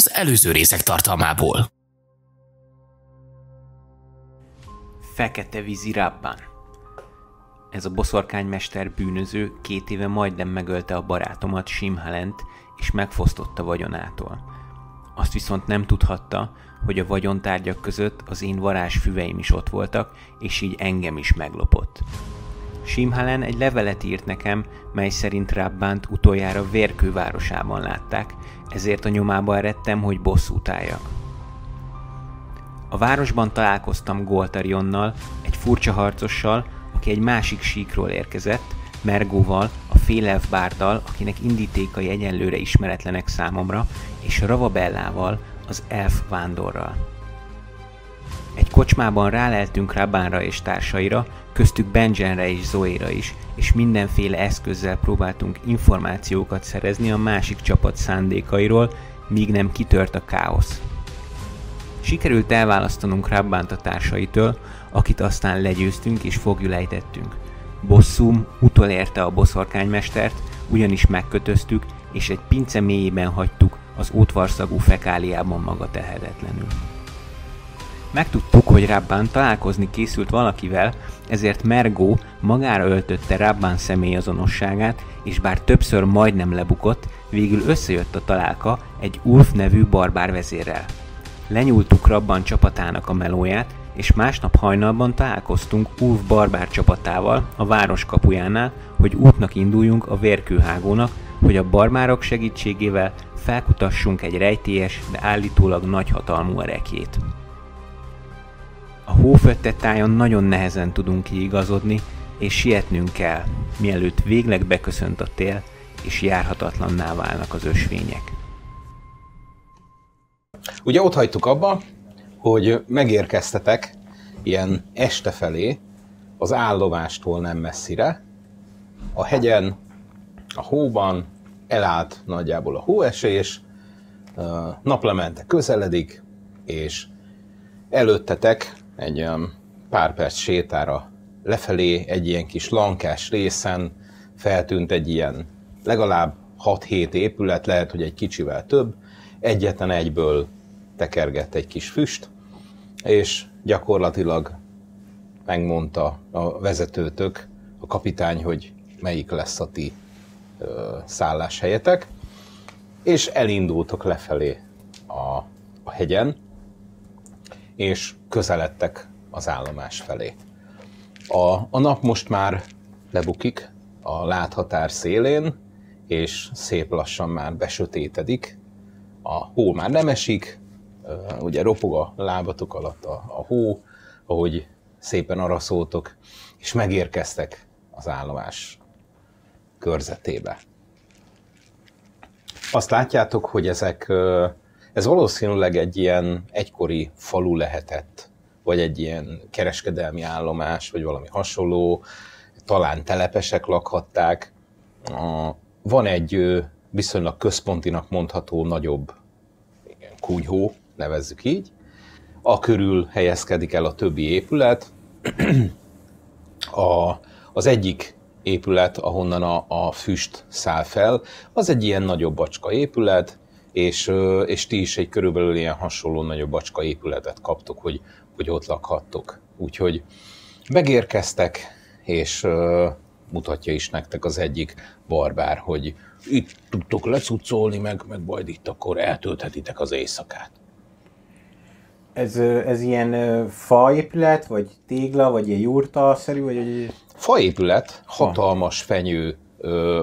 az előző részek tartalmából. Fekete vízi Rabban. Ez a boszorkánymester bűnöző két éve majdnem megölte a barátomat Simhalent, és megfosztotta vagyonától. Azt viszont nem tudhatta, hogy a vagyontárgyak között az én varázsfüveim is ott voltak, és így engem is meglopott. Simhalen egy levelet írt nekem, mely szerint Rabbánt utoljára vérkővárosában látták, ezért a nyomába eredtem, hogy bosszút álljak. A városban találkoztam Goltarionnal, egy furcsa harcossal, aki egy másik síkról érkezett, Mergóval, a félelf bárdal, akinek indítékai egyenlőre ismeretlenek számomra, és Ravabellával, az elf vándorral. Egy kocsmában ráleltünk Rabánra és társaira, köztük Benjenre és Zoéra is, és mindenféle eszközzel próbáltunk információkat szerezni a másik csapat szándékairól, míg nem kitört a káosz. Sikerült elválasztanunk Rabbánt a társaitől, akit aztán legyőztünk és fogjulejtettünk. Bosszum utolérte a boszorkánymestert, ugyanis megkötöztük, és egy pince mélyében hagytuk az ótvarszagú fekáliában maga tehetetlenül. Megtudtuk, hogy Rabban találkozni készült valakivel, ezért Mergó magára öltötte Rabban személyazonosságát, és bár többször majdnem lebukott, végül összejött a találka egy Ulf nevű barbár vezérrel. Lenyúltuk Rabban csapatának a melóját, és másnap hajnalban találkoztunk Ulf barbár csapatával a város kapujánál, hogy útnak induljunk a vérkőhágónak, hogy a barbárok segítségével felkutassunk egy rejtélyes, de állítólag nagyhatalmú erekjét. A hófötte tájon nagyon nehezen tudunk kiigazodni, és sietnünk kell, mielőtt végleg beköszönt a tél, és járhatatlanná válnak az ösvények. Ugye ott hagytuk abba, hogy megérkeztetek ilyen este felé az állomástól nem messzire, a hegyen, a hóban, elállt nagyjából a hóesés, naplemente közeledik, és előttetek egy olyan pár perc sétára lefelé, egy ilyen kis lankás részen feltűnt egy ilyen legalább 6-7 épület, lehet, hogy egy kicsivel több, egyetlen egyből tekergett egy kis füst, és gyakorlatilag megmondta a vezetőtök, a kapitány, hogy melyik lesz a ti szálláshelyetek, és elindultok lefelé a, a hegyen, és közeledtek az állomás felé. A, a nap most már lebukik a láthatár szélén, és szép lassan már besötétedik. A hó már nem esik, ugye ropog a lábatok alatt a, a hó, ahogy szépen araszoltok, és megérkeztek az állomás körzetébe. Azt látjátok, hogy ezek, ez valószínűleg egy ilyen egykori falu lehetett, vagy egy ilyen kereskedelmi állomás, vagy valami hasonló, talán telepesek lakhatták. Van egy viszonylag központinak mondható nagyobb kunyhó, nevezzük így, a körül helyezkedik el a többi épület. A, az egyik épület, ahonnan a, a füst száll fel, az egy ilyen nagyobb bacska épület, és, és ti is egy körülbelül ilyen hasonló nagyobb bacska épületet kaptok, hogy, hogy ott lakhattok. Úgyhogy megérkeztek, és uh, mutatja is nektek az egyik barbár, hogy itt tudtok lecucolni, meg, meg majd itt akkor eltölthetitek az éjszakát. Ez, ez ilyen faépület, vagy tégla, vagy ilyen jurta-szerű, vagy... Faépület, hatalmas fenyő,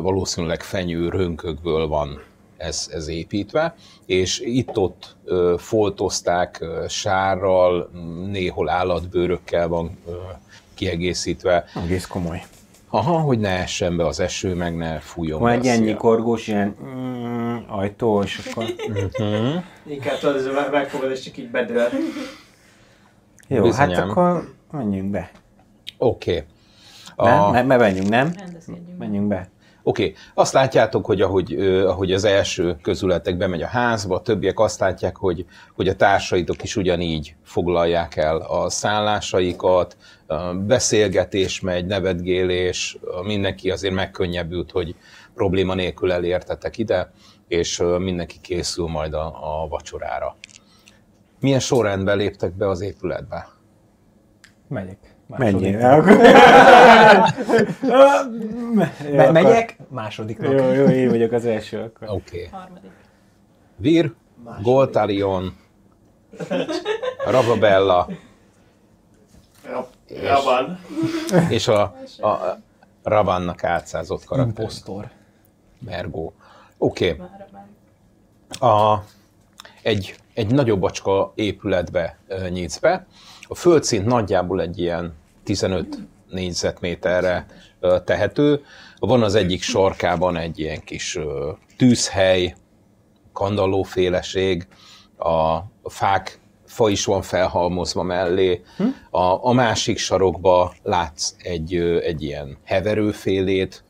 valószínűleg fenyő rönkökből van ez, ez építve, és itt-ott foltozták sárral, néhol állatbőrökkel van kiegészítve. Egész komoly. Aha, hogy ne essen be az eső, meg ne fújjon Van egy ennyi korgós, ilyen mm, ajtó, és akkor... uh-huh. Inkább tudod, ez megfogad, és csak így bedől. Jó, Bizonyám. hát akkor menjünk be. Oké. Okay. A... Nem, me, menjünk, nem? Menjünk be. Oké, okay. azt látjátok, hogy ahogy, ahogy az első közületek bemegy a házba, a többiek azt látják, hogy, hogy a társaitok is ugyanígy foglalják el a szállásaikat, beszélgetés megy, nevetgélés, mindenki azért megkönnyebbült, hogy probléma nélkül elértetek ide, és mindenki készül majd a, a vacsorára. Milyen sorrendben léptek be az épületbe? Megyek. Második. Menjél. Me- megyek, másodiknak. Jó, jó, én vagyok az első akkor. Oké. Okay. Harmadik. Vir, Goltalion, Ravabella Ja, van. és a, a, a Ravannak átszázott karakter. Impostor. Mergó. Oké. Okay. A, egy, egy nagyobb bacska épületbe nyitsz be. A földszint nagyjából egy ilyen 15 négyzetméterre tehető. Van az egyik sarkában egy ilyen kis tűzhely, kandallóféleség, a, fák fa is van felhalmozva mellé. A, a másik sarokba látsz egy, egy ilyen heverőfélét,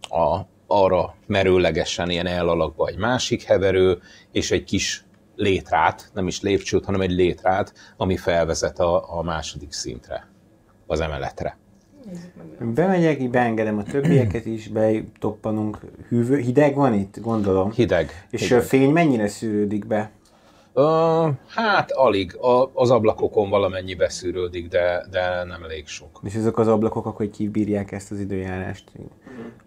a, arra merőlegesen ilyen elalakba egy másik heverő, és egy kis létrát, nem is lépcsőt, hanem egy létrát, ami felvezet a, a második szintre, az emeletre. Bemegyek, beengedem a többieket is, betoppanunk. Hűvő, hideg van itt, gondolom. Hideg. És hideg. a fény mennyire szűrődik be? Ö, hát alig, a, az ablakokon valamennyi beszűrődik, de, de nem elég sok. És ezek az ablakok akkor kibírják ezt az időjárást?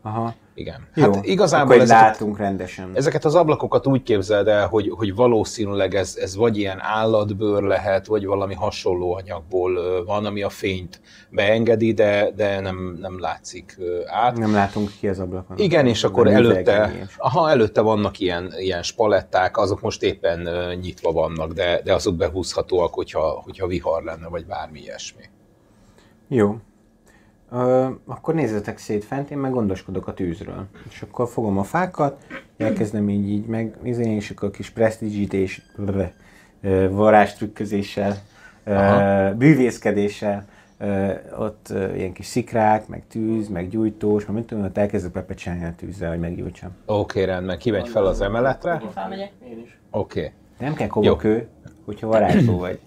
Aha. Igen. Jó. Hát igazából ezeket, látunk rendesen. ezeket az ablakokat úgy képzeld el, hogy, hogy valószínűleg ez, ez vagy ilyen állatbőr lehet, vagy valami hasonló anyagból van, ami a fényt beengedi, de, de nem, nem látszik át. Nem látunk ki az ablakon. Igen, és akkor előtte, aha, előtte vannak ilyen, ilyen spaletták, azok most éppen nyitva vannak, de, de azok behúzhatóak, hogyha, hogyha vihar lenne, vagy bármi ilyesmi. Jó. Ö, akkor nézzetek szét fent, én meg gondoskodok a tűzről. És akkor fogom a fákat, elkezdem így, így meg, nézni, és akkor kis presztízsítés, varázstrükközéssel, Aha. bűvészkedéssel, ö, ott ö, ilyen kis szikrák, meg tűz, meg gyújtós, meg mit tudom, ott elkezdek bepecselni a tűzzel, hogy meggyújtsam. Oké, okay, rendben, kimegy fel az emeletre. Felmegyek. Én is. Oké. Okay. Nem kell kobakő, hogyha varázsló vagy.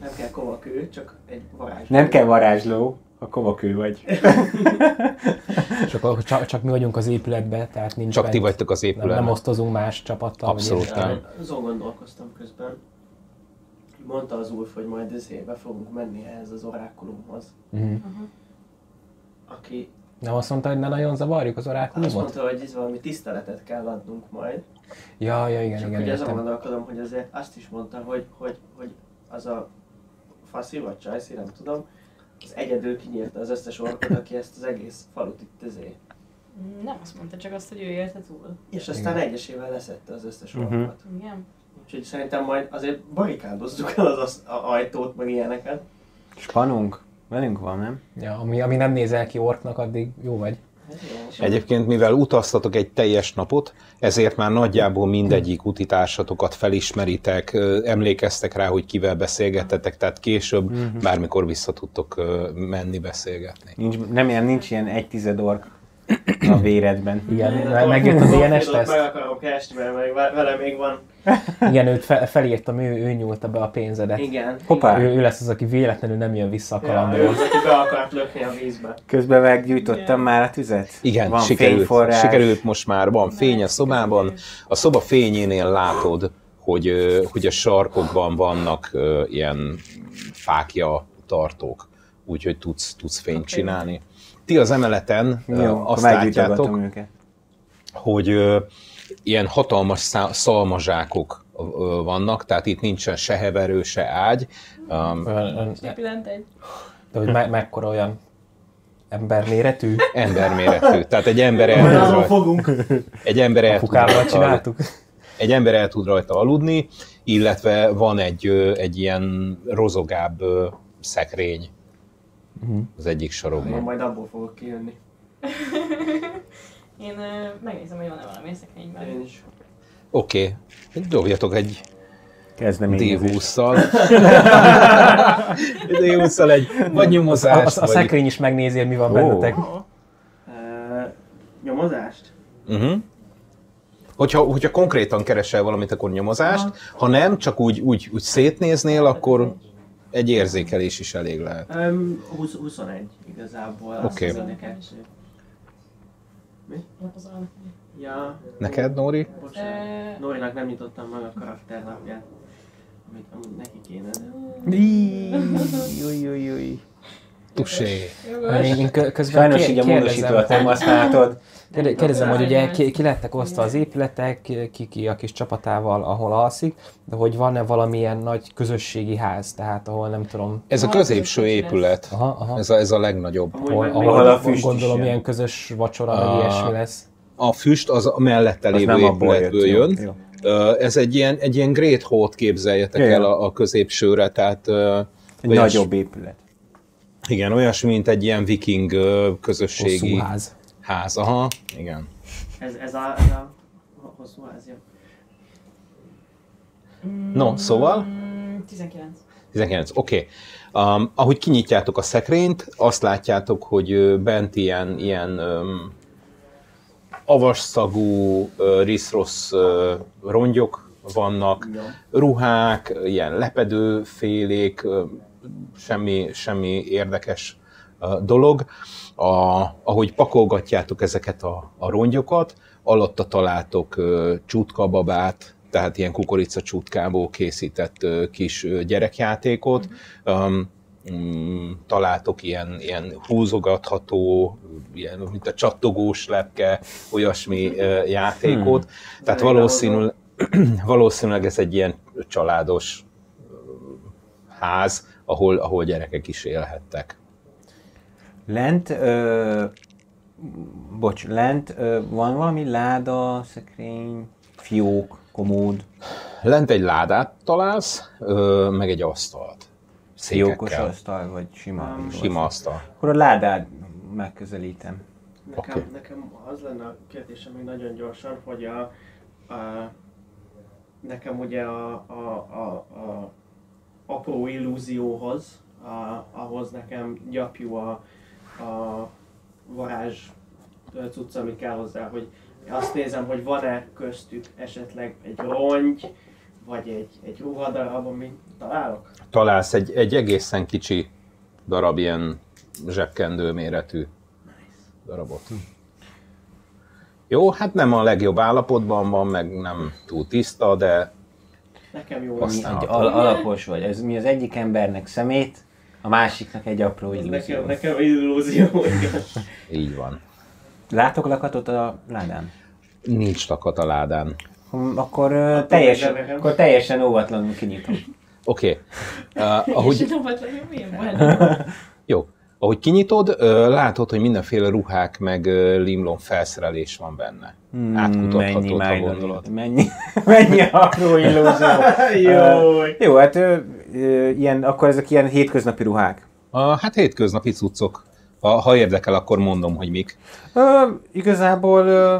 Nem kell kovakő, csak egy varázs. Nem kell varázsló, ha kobakő vagy. És akkor csak, csak mi vagyunk az épületben, tehát nincs Csak ti bent- vagytok az nem, épületben. nem osztozunk más csapattal. Abszolút nem. Azon gondolkoztam közben. Mondta az úr, hogy majd ezébe fogunk menni ehhez az orákulumhoz. Mhm. Aki Nem azt mondta, hogy ne nagyon zavarjuk az azt orákulumot? mondta, hogy ez valami tiszteletet kell adnunk majd. Ja, ja, igen, Csak igen, hogy azon gondolkodom, hogy azért azt is mondta, hogy, hogy, hogy az a faszi vagy csajszi, nem tudom, az egyedül kinyírta az összes orkot, aki ezt az egész falut itt. Mm, Nem azt mondta, csak azt, hogy ő élte túl. És aztán egyesével leszette az összes Mhm. orkot. Igen. Úgyhogy szerintem majd azért barikádozzuk el az az a ajtót, meg ilyeneket. Spanunk? Velünk van, nem? Ja, ami, ami nem nézel ki orknak, addig jó vagy. Egyébként, mivel utaztatok egy teljes napot, ezért már nagyjából mindegyik utitársatokat felismeritek, emlékeztek rá, hogy kivel beszélgettetek, tehát később bármikor vissza tudtok menni beszélgetni. Nincs, nem ilyen, nincs ilyen egy tized ork a véredben. Igen, Én me- megjött a DNS teszt. Meg akarom keresni, mert meg ve- vele még van. Igen, őt fe, felírtam, ő, ő nyúlta be a pénzedet. Igen. Hoppá! Ő, ő lesz az, aki véletlenül nem jön vissza a Ja, ő az, aki be akart lökni a vízbe. Közben meggyújtottam már a tüzet. Igen, van sikerült, fényforrás. sikerült most már, van fény a szobában. A szoba fényénél látod, hogy, hogy a sarkokban vannak ilyen fákja tartók, úgyhogy tudsz, tudsz fényt Oké. csinálni. Ti az emeleten Jó, azt látjátok, hogy ö, ilyen hatalmas szá- szalmazsákok ö, vannak, tehát itt nincsen se heverő, se ágy. Um, Pillant egy. de hogy me, mekkora olyan emberméretű? emberméretű. Tehát egy ember el tud rajta, fogunk. egy ember el tud Apukával rajta, csináltuk? egy ember el tud rajta aludni, illetve van egy, egy ilyen rozogább ö, szekrény az egyik Én sarokban. majd abból fogok kijönni. Én ö, megnézem, hogy van-e valami szekrényben. Én is. Oké, okay. dobjatok egy Kezdeményezés. D20-szal. D20-szal egy vagy A, nyomozást, a, a vagy... szekrény is megnézi, hogy mi van Ó. bennetek. Uh, nyomozást? Uh-huh. Hogyha, hogyha konkrétan keresel valamit, akkor nyomozást, ha nem, csak úgy, úgy, úgy szétnéznél, akkor egy érzékelés is elég lehet. Um, 20, 21 igazából. Oké. az érdekes. Lapozolom. Ja, Neked, Nóri? bocsánat. Ö, Norinak nem nyitottam meg a karakterlapját. Amit amúgy neki kéne. Új, új, új. Tusé. Én, én kö- közben Sajnos így a hogy, használhatod. kérde- kérdezem, hogy ugye ki, ki lettek osztva az épületek, ki, ki a kis csapatával, ahol alszik, de hogy van-e valamilyen nagy közösségi ház, tehát ahol nem tudom, Ez a középső épület. aha, aha, Ez a, ez a legnagyobb. Ahol, ahol, ahol a füst is gondolom jön. ilyen közös vacsora, Ah. vagy ilyesmi lesz. A füst az a mellette Az lévő abból épületből. Jó, jön. jó. Ez egy ilyen, egy ilyen Great Hall-t képzeljetek Ja, ja. el a, a középsőre, tehát Egy nagyobb épület. Igen, olyasmi, mint egy ilyen viking közösségi Hosszú ház. ház. Aha, igen. Ez, ez, a, ez a hosszú ház, jó. No, szóval? mm, 19. 19, oké. Okay. Um, ahogy kinyitjátok a szekrényt, azt látjátok, hogy bent ilyen, ilyen um, avasszagú, uh, riszrossz uh, rongyok vannak, ruhák, ilyen lepedőfélék, ö, semmi, semmi érdekes dolog. A, ahogy pakolgatjátok ezeket a, a rongyokat, alatta találtok ö, csutkababát, tehát ilyen kukorica csutkából készített kis gyerekjátékot. Um, mm, találtok ilyen, ilyen húzogatható, ilyen, mint a csattogós lepke, olyasmi játékot. Tehát valószínűleg, valószínűleg ez egy ilyen családos ház, ahol, ahol gyerekek is élhettek. Lent, ö, bocs, lent ö, van valami láda, szekrény, fiók, komód, Lent egy ládát találsz, ö, meg egy asztalt. fiókos Székekkel. asztal, vagy sima? Sima asztal. Akkor a ládát megközelítem. Nekem, Oké. nekem az lenne a kérdésem még nagyon gyorsan, hogy a, a nekem ugye a, a, a, a apró illúzióhoz, a, ahhoz nekem gyapjú a, a varázs ö, cucc, ami kell hozzá, hogy azt nézem, hogy van-e köztük esetleg egy rongy, vagy egy, egy ruhadarab, amit találok? Találsz egy, egy egészen kicsi darab ilyen zsebkendő méretű darabot. Jó, hát nem a legjobb állapotban van, meg nem túl tiszta, de Nekem jó Aztán- lesz. Egy al- alapos vagy. Ez mi az egyik embernek szemét, a másiknak egy apró illúzió. nekem, nekem illúzió, igen. így van. Látok lakatot a ládán? Nincs lakat a ládán. Hm, Akkor, ö, teljesen, akkor teljesen óvatlanul kinyitom. Oké. Uh, ahogy, legjobb, milyen? Jó. Ahogy kinyitod, látod, hogy mindenféle ruhák meg ö, limlom felszerelés van benne. Hmm, Átkutatható, mennyi ha gondolod. Mennyi, mennyi apró illúzió. Jó. Ö, jó, hát ö, ilyen, akkor ezek ilyen hétköznapi ruhák. A, hát hétköznapi cuccok. Ha, ha érdekel, akkor mondom, hogy mik. Ö, igazából ö,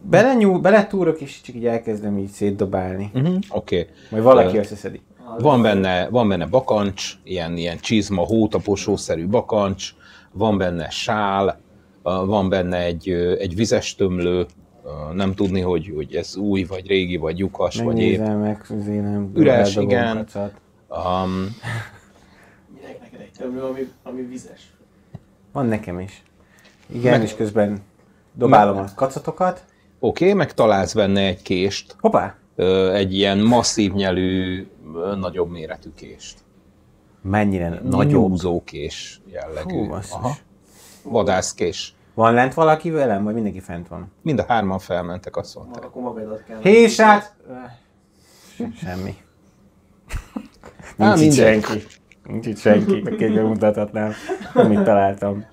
belenyúl, beletúrok, és csak így elkezdem így szétdobálni. Uh-huh. Oké. Okay. Majd valaki Ö, összeszedi. Van benne, van benne bakancs, ilyen, ilyen csizma, hótaposószerű bakancs, van benne sál, van benne egy, egy vizes tömlő, nem tudni, hogy, hogy ez új, vagy régi, vagy lyukas, vagy épp. Meg, nem Üres, igen. Um, Minek neked egy tömlő, ami, ami vizes? Van nekem is. Igen, Meg- és közben dobálom a kacatokat. Oké, okay, meg találsz benne egy kést, Hoppá! Egy ilyen masszív nyelű, nagyobb méretű kést. Mennyire nagyobb. Nyúzókés jellegű. Hú, basszus. Vadászkés. Van lent valaki velem, vagy mindenki fent van? Mind a hárman felmentek, azt mondták. Akkor magadat kell. Hésát! Semmi. Á, Nincs itt mindegy. senki. Nincs itt senki, aki bemutathatnám, amit találtam.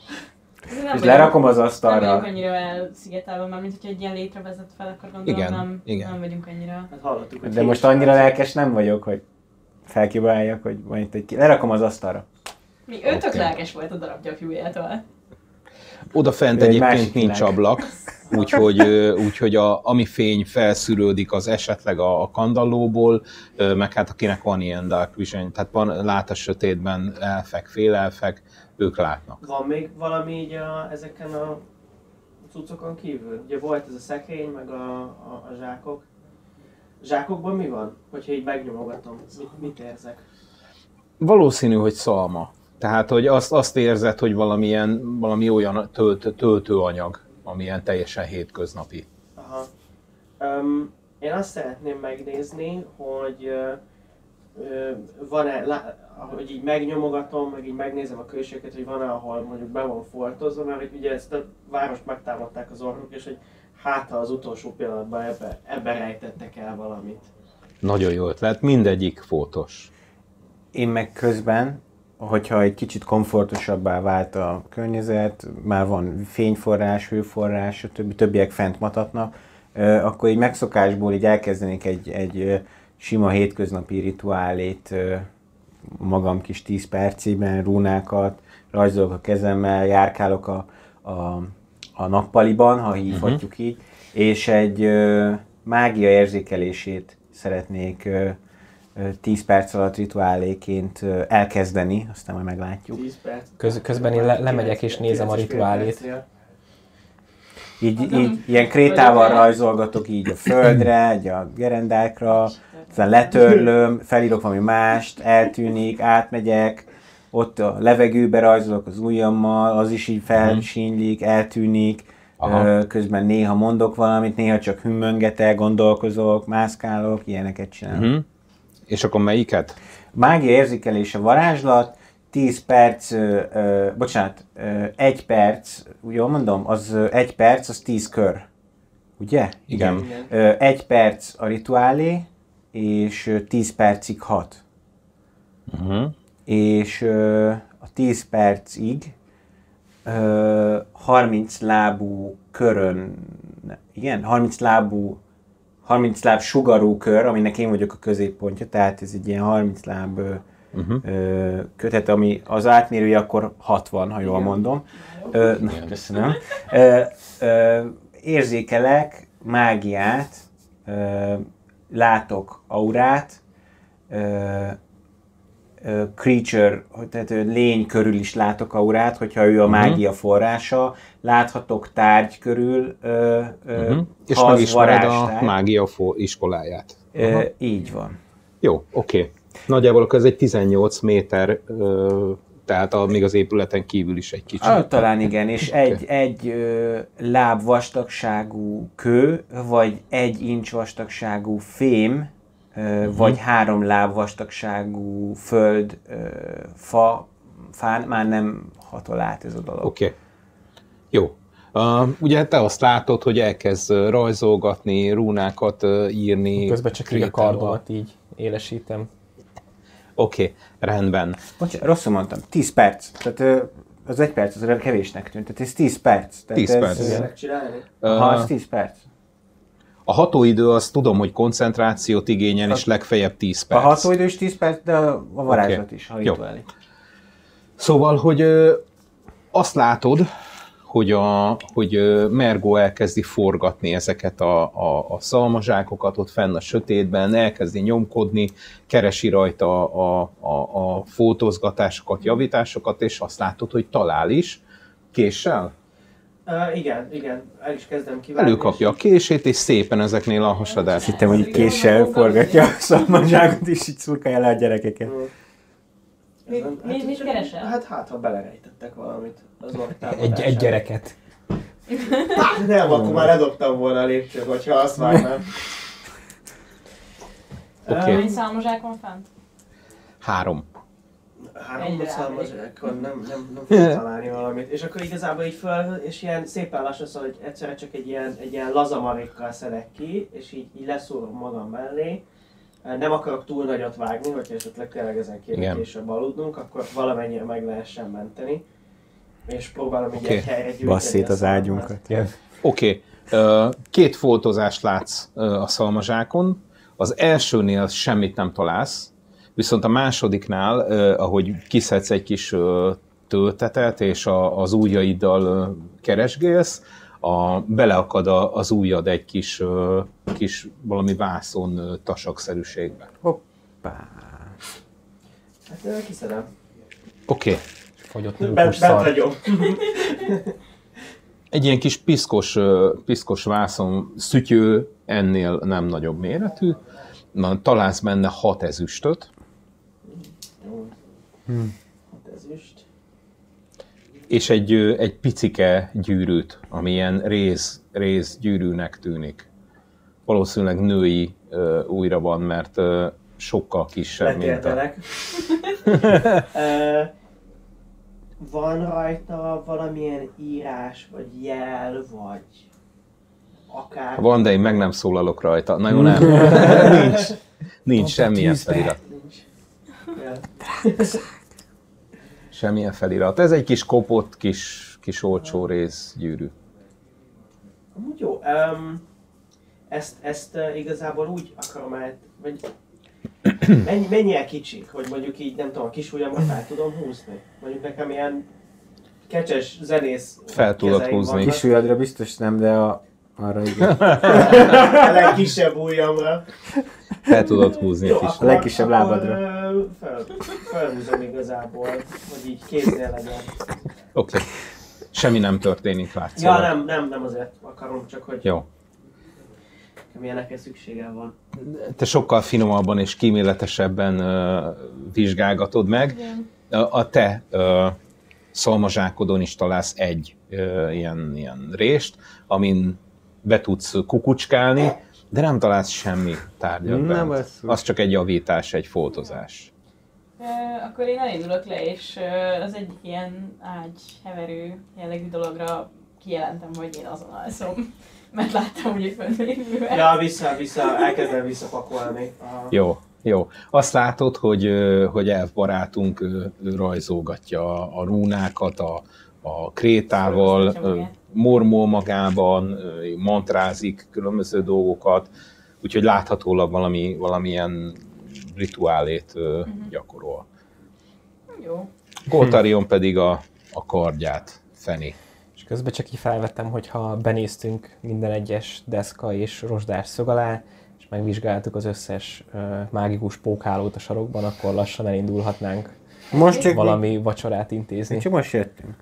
Nem És lerakom az Nem asztalra. vagyunk annyira elszigetelve, már mint hogyha egy ilyen létre vezet fel, akkor gondolom Igen, nem, igen. nem vagyunk annyira. Hát hallottuk, hogy De most annyira lelkes nem vagyok, hogy felkibáljak, hogy van itt egy... Lerakom az asztalra. Mi ő tök Oké. lelkes volt a darab gyapjújától. Oda fent Ő egy egyébként nincs ablak, úgyhogy, úgyhogy a, ami fény felszűrődik az esetleg a, a kandallóból, meg hát akinek van ilyen dark vision, tehát van, lát a sötétben elfek, félelfek, ők látnak. Van még valami így a, ezeken a cuccokon kívül? Ugye volt ez a szekrény, meg a, a, a zsákok. Zsákokban mi van? Hogyha így megnyomogatom, mit, mit érzek? Valószínű, hogy szalma. Tehát, hogy azt, azt érzed, hogy valamilyen, valami olyan tölt, töltőanyag ami ilyen teljesen hétköznapi. Aha. Um, én azt szeretném megnézni, hogy uh, van-e, hogy így megnyomogatom, meg így megnézem a külsőket, hogy van-e, ahol mondjuk be van foltozva, mert hogy ugye ezt a várost megtámadták az orrok, és hogy hát az utolsó pillanatban ebbe, ebbe rejtettek el valamit. Nagyon jó ötlet, mindegyik fotós. Én meg közben, hogyha egy kicsit komfortosabbá vált a környezet, már van fényforrás, hőforrás, a többi, többiek fent matatnak, akkor így megszokásból így elkezdenék egy, egy sima hétköznapi rituálét magam kis 10 percében, rúnákat, rajzolok a kezemmel, járkálok a, a, a nappaliban, ha hívhatjuk uh-huh. így, és egy ö, mágia érzékelését szeretnék ö, ö, 10 perc alatt rituáléként ö, elkezdeni, aztán majd meglátjuk. 10 perc. Köz, közben én le, lemegyek és nézem a rituálét. Így, így ilyen krétával rajzolgatok így a földre, így a gerendákra, aztán letörlöm, felírok valami mást, eltűnik, átmegyek, ott a levegőbe rajzolok az ujjammal, az is így felsínylik, eltűnik, Aha. Közben néha mondok valamit, néha csak hümmöngetek, gondolkozok, mászkálok, ilyeneket csinálok. Uh-huh. És akkor melyiket? Mágia érzékelése varázslat, 10 perc, ö, ö, bocsánat, ö, 1 perc, jól mondom, az ö, 1 perc, az 10 kör. Ugye? Igen. Igen. Ö, 1 perc a rituálé, és ö, 10 percig hat. Uh-huh. És ö, a 10 percig ö, 30 lábú körön, igen, 30 lábú 30 láb sugarú kör, aminek én vagyok a középpontja, tehát ez egy ilyen 30 láb Uh-huh. kötet, ami az átmérője akkor 60, ha jól Igen. mondom. Ö, na, köszönöm. Ö, ö, érzékelek mágiát, ö, látok aurát, ö, ö, creature, hogy- tehát lény körül is látok aurát, hogyha ő a mágia forrása, láthatok tárgy körül, ö, ö, Uh-huh. És megismered a mágia fo- iskoláját. Ö, így van. Jó, oké. Nagyjából akkor ez egy 18 méter, tehát a, még az épületen kívül is egy kicsit. Ah, talán igen, és egy, egy ö, láb vastagságú kő, vagy egy incs vastagságú fém, ö, Mhm. vagy három láb vastagságú föld, ö, fa, fán, már nem hatol át ez a dolog. Oké. Okay. Jó. Uh, ugye te azt látod, hogy elkezd rajzolgatni, rúnákat ö, írni. Közben csak így a kardomat így élesítem. Oké, okay, rendben. Bocsánat, rosszul mondtam, 10 perc. Tehát az egy perc az kevésnek tűnt, tehát ez 10 perc. Tehát 10 ez, perc. Megcsinálni? Ha, az Uh, 10 perc. a hatóidő azt tudom, hogy koncentrációt igényel, és legfeljebb 10 A perc. hatóidő is 10 perc, de a a varázslat Oké. is, ha Jó. Szóval, hogy ö, azt látod, hogy, a, hogy Mergo elkezdi forgatni ezeket a, a, a szalmazsákokat ott fenn a sötétben, elkezdi nyomkodni, keresi rajta a, a, a fotózgatásokat, javításokat, és azt látod, hogy talál is késsel. Uh, igen, igen, el is kezdem kivágni. Előkapja a kését, és szépen ezeknél a hasadás. Hittem, hogy késsel forgatja a szalmazságot, és így szurkálja le a gyerekeket. Mi- mi- mit keresel? Hát, hát, ha belerejtettek valamit az Egy, egy gyereket. Hát, nem, akkor már ledobtam volna a lépcsőt, hogyha azt vágnám. Oké. Hány szálmazsák van fent? Három. Három Egyre szalmazsákon nem, nem, nem fogok találni valamit. És akkor igazából így föl, és ilyen szépen lassan, szóval, hogy egyszerre csak egy ilyen, egy ilyen lazamarékkal szedek ki, és így, így leszúrom magam mellé. Nem akarok túl nagyot vágni, hogyha esetleg tényleg ezen kéne később aludnunk, akkor valamennyire meg lehessen menteni. És próbálom így Oké. egy helyre gyűjteni. Bassz szét a az ágyunkat. Oké, okay. két foltozást látsz a szalmazsákon. Az elsőnél semmit nem találsz, viszont a másodiknál, ahogy kiszedsz egy kis töltetet, és az ujjaiddal keresgélsz, a, beleakad a, az ujjad egy kis, ö, kis valami vászon ö, tasakszerűségbe. Hoppá. Hát kiszedem. Oké, okay. Fogyott Bent, mókus bent szar. hagyom. egy ilyen kis piszkos, ö, piszkos vászon szütyő, ennél nem nagyobb méretű, Na, találsz benne hat ezüstöt, Jó. És egy, egy picike gyűrűt, ami ilyen réz, réz gyűrűnek tűnik. Valószínűleg női ö, újra van, mert ö, sokkal kisebb, mint a... Van rajta valamilyen írás, vagy jel, vagy akár... Van, de én meg nem szólalok rajta. Na jó, nem. nincs, nincs semmilyen felirat. Nincs. Semmilyen felirat. Ez egy kis kopott, kis, kis olcsó rész gyűrű. Amúgy jó. Um, ezt, ezt uh, igazából úgy akarom át, vagy mennyi, mennyi el kicsi, hogy mondjuk így, nem tudom, a kis ujjamat fel tudom húzni. Mondjuk nekem ilyen kecses zenész Fel tudod húzni. vannak. Kis ujjadra biztos nem, de a, arra igen. A legkisebb ujjamra. Fel tudod húzni Jó, a kis. akkor, legkisebb akkor, lábadra. Ö, Fel, felhúzom igazából, hogy így kéznél legyen. Oké. Semmi nem történik, látszólag. Ja, nem, nem, nem azért akarom, csak hogy Jó. milyenekre szükségem van. Te sokkal finomabban és kíméletesebben ö, vizsgálgatod meg. Igen. A, te ö, szalmazsákodon is találsz egy ö, ilyen, ilyen rést, amin be tudsz kukucskálni, de nem találsz semmi tárgyat Na, bent. Az csak egy javítás, egy foltozás. Ö, akkor én elindulok le, és az egy ilyen ágy heverő jellegű dologra kijelentem, hogy én azon alszom. Mert láttam, hogy fönn lévővel. Ja, vissza, vissza, elkezdem visszapakolni. A... Jó, jó. Azt látod, hogy, hogy elfbarátunk ö, ő rajzolgatja a, a rúnákat a, a krétával. Mormol magában, mantrázik különböző dolgokat, úgyhogy láthatólag valami, valamilyen rituálét ö, gyakorol. Jó. Goltarion pedig a, a kardját feni. És közben csak így felvettem, hogy ha benéztünk minden egyes deszka és rozsdás szög alá, és megvizsgáltuk az összes uh, mágikus pókhálót a sarokban, akkor lassan elindulhatnánk Most csak valami vacsorát intézni. Mi, csak most jöttünk.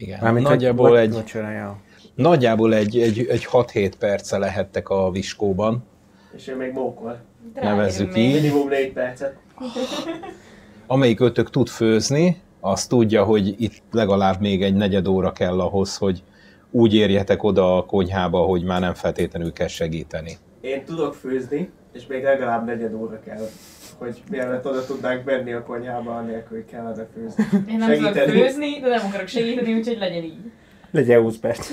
Igen. Mármint, nagyjából egy, Vacsorája. nagyjából egy, egy, egy 6-7 perce lehettek a viskóban, És ő még mókol. Nevezzük így. Minimum 4 percet. amelyik ötök tud főzni, az tudja, hogy itt legalább még egy negyed óra kell ahhoz, hogy úgy érjetek oda a konyhába, hogy már nem feltétlenül kell segíteni. Én tudok főzni, és még legalább negyed óra kell, hogy mielőtt oda tudnánk menni a konyhába, anélkül, hogy kellene főzni. Én nem tudok főzni, de nem akarok segíteni, úgyhogy legyen így. Legyen 20 perc.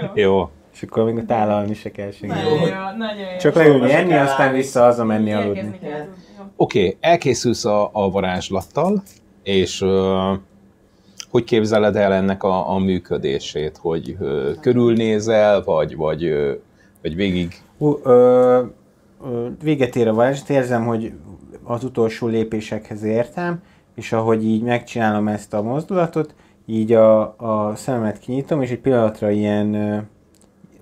Jó. Jó. És akkor még tálalni se kell senki. Nagyon jó, nagyon jó. Csak leülni enni, aztán vissza haza menni aludni. Oké, okay, elkészülsz a, a varázslattal, és uh, hogy képzeled el ennek a, a működését? Hogy uh, körülnézel, vagy, vagy, uh, vagy végig... Ö, ö, véget ér a varázslat, érzem, hogy az utolsó lépésekhez értem, és ahogy így megcsinálom ezt a mozdulatot, így a, a szememet kinyitom, és egy pillanatra ilyen ö,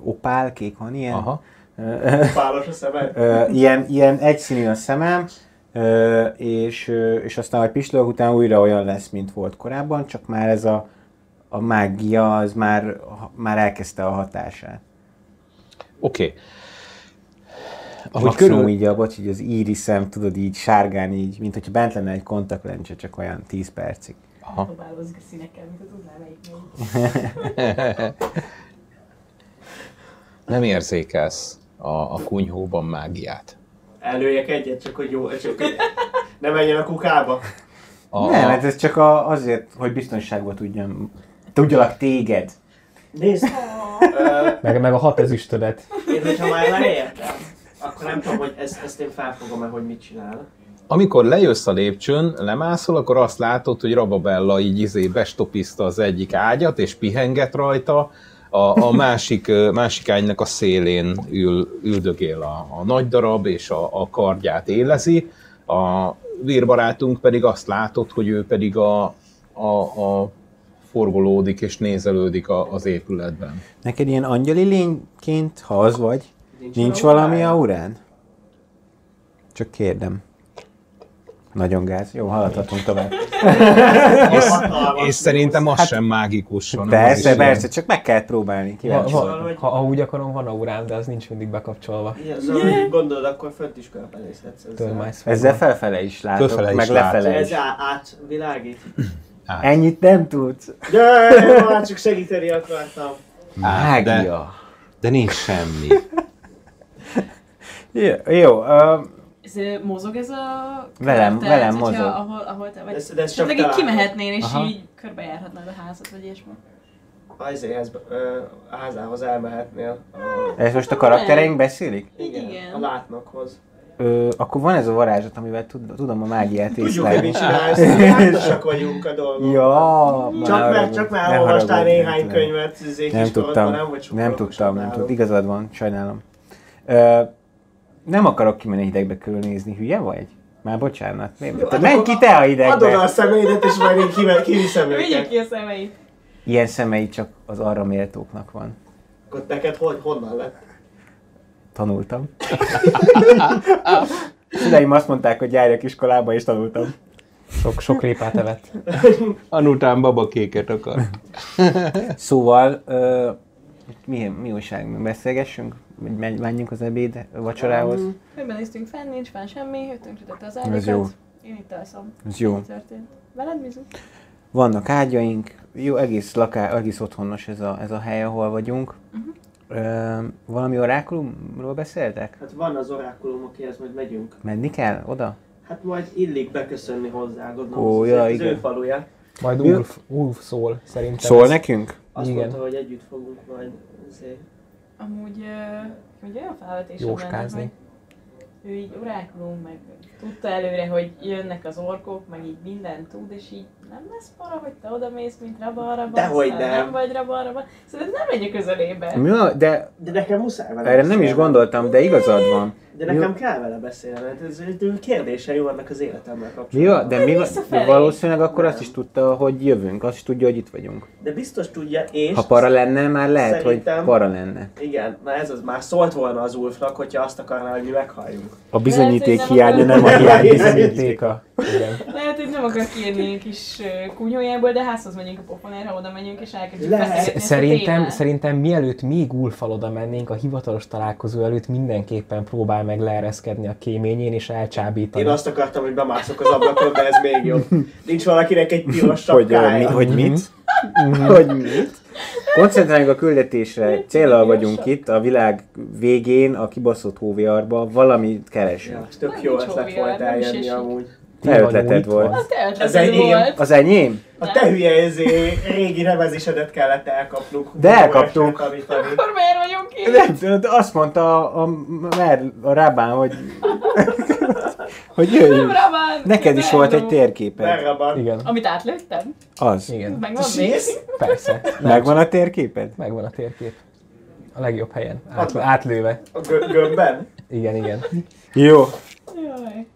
opál, kék van ilyen, Aha. Ö, a szemed. ö, ilyen, ilyen egyszínű a szemem, ö, és, ö, és aztán, hogy pislogok után újra olyan lesz, mint volt korábban, csak már ez a, a mágia, az már, már elkezdte a hatását. Oké. Okay. Ahogy Maximum körül... így a, bocs, így az íriszem, tudod így sárgán így, mint hogyha bent lenne egy kontaktlencse, csak olyan 10 percig. Aha. Próbálózik a színekkel, mint a tudnál melyik. Nem érzékelsz a, a kunyhóban mágiát. Előjek egyet, csak hogy jó, csak hogy ne menjen a kukába. A, Nem, hát ez csak a, azért, hogy biztonságban tudjam, tudjalak téged. Nézd, Meg, meg a hat ezüstödet. én hogyha már leértem, akkor nem tudom, hogy ezt, ezt én felfogom-e, hogy mit csinál. Amikor lejössz a lépcsőn, lemászol, akkor azt látod, hogy Rababella így izé bestopizta az egyik ágyat, és pihenget rajta, a, a másik, másik ágynak a szélén ül, üldögél a, a nagy darab, és a, a kardját élezi. A vérbarátunk pedig azt látod, hogy ő pedig a, a, a forgolódik és nézelődik a, az épületben. Neked ilyen angyali lényként, ha az vagy, Nincs, nincs valami aurán? Csak kérdem. Nagyon gáz. Jó, haladhatunk tovább. És, és szerintem az sem mágikus, is Persze, persze, csak meg kell próbálni. Kíváncsi. Szóval, hogy- ha, ha úgy akarom, van aurám, de az nincs mindig bekapcsolva. Igen, szóval, hogy gondolod, akkor fönt is körbenézhetsz ezzel. Ezzel felfele is látok, Fölfele is meg látod. lefele Ez is. á- átvilágít? át. Ennyit nem tudsz. De már csak segíteni akartam. Át, de, Mágia. de nincs semmi. Jó, jó uh, Ez, mozog ez a Velem-? Tehát, velem hogyha mozog. Ahol, ahol te vagy. Ez- de ez csak így kimehetnél, és Aha. így körbejárhatnád a házat, vagy ilyesmi. Azért a házához elmehetnél. A, ez most a karaktereink beszélik? igen, Igen. a látnokhoz. Ö, akkor van ez a varázslat, amivel tud, tudom a mágiát Tudjuk, hogy észlelni. mit csinálsz, vagyunk a dolgok. Ja, Csak már mert, csak már olvastál néhány nem. könyvet, Nem tudtam, nem nem tudtam, nem tudtam. Igazad van, sajnálom. Ö, nem akarok kimenni hidegbe körülnézni, hülye vagy? Már bocsánat. Miért? Te Hát menj ki te a Adod hidegbe! a személyedet, és majd én kiviszem Vigyük őket. ki a szemeit. Ilyen szemei csak az arra méltóknak van. Akkor neked hogy, honnan lett? Tanultam. Szüleim azt mondták, hogy járjak iskolába, és tanultam. Sok, sok répát evett. Anután babakéket akar. Szóval, ö, mi, mi újság? Beszélgessünk? Menjünk az ebéd vacsorához? Fölbenéztünk fenn, nincs fenn semmi, ő tönkretette az Ez ágyakat. jó. Én itt alszom. Ez jó. Mi történt? Veled bizu? Vannak ágyaink, jó, egész laká, egész otthonos ez a, ez a hely, ahol vagyunk. Ö, valami orákulumról beszéltek? Hát van az orákulum, akihez majd megyünk. Menni kell oda? Hát majd illik beköszönni hozzá, gondolom. Ó, az ja, az igen. ő faluja. Majd? Ulf, Ulf szól szerintem. Szól Ez- nekünk? Azt Igen. mondta, hogy együtt fogunk majd azért. Amúgy, uh, olyan felvetésem lenne, Jóskázni. hogy ő így orákulum, meg tudta előre, hogy jönnek az orkok, meg így mindent tud, és így nem lesz para, hogy te oda mész, mint rabaraba. Dehogy nem. Nem vagy rabaraba. Szerintem nem menjek a közelébe. Mi van? De De nekem muszáj vele erre nem is gondoltam, de igazad van. De nekem kell vele beszélni, mert ez, ez kérdései vannak az életemmel kapcsolatban. van? De, mi de valószínűleg akkor Nem. azt is tudta, hogy jövünk, azt is tudja, hogy itt vagyunk. De biztos tudja, és... Ha para lenne, már lehet, hogy para lenne. Igen, na ez az már szólt volna az Ulfnak, hogyha azt akarná, hogy mi meghalljunk. A bizonyíték hiánya nem a hiány Bizonyíték. bizonyítéka. Igen. Lehet, hogy nem akar kiérni egy kis ö, kunyhójából, de házhoz megyünk a pofonára, oda megyünk és elkezdjük beszélgetni Szerintem, szerintem mielőtt még Ulfal oda mennénk, a hivatalos találkozó előtt mindenképpen próbál meg leereszkedni a kéményén és elcsábítani. Én azt akartam, hogy bemászok az ablakon, de ez még jobb. Nincs valakinek egy piros Hogy, ö, mi, sapkája. hogy mit? hogy mit? Koncentráljunk a küldetésre. Célral vagyunk itt, a világ végén, a kibaszott hóviarba, valamit keresünk. Ja, tök jó ötlet volt eljönni amúgy. Vagyunk, ötleted volt. Az te ötleted enyém. volt. Az enyém? A te hülye ezé, régi remezésedet kellett elkapnunk. De elkaptuk. Tanítani. Akkor miért vagyunk itt? Nem, tudod, azt mondta a, a, Mer, a Rábán, hogy, hogy jöjjünk. Nem Rabán! Neked is volt egy térképed. Merraban. Igen, Amit átlőttem? Az. igen. Megvan még? Sírsz? Persze. Megvan a térképed? Megvan a térkép. A legjobb helyen. Át, átlőve. A gö- gömbben? Igen, igen. Jó.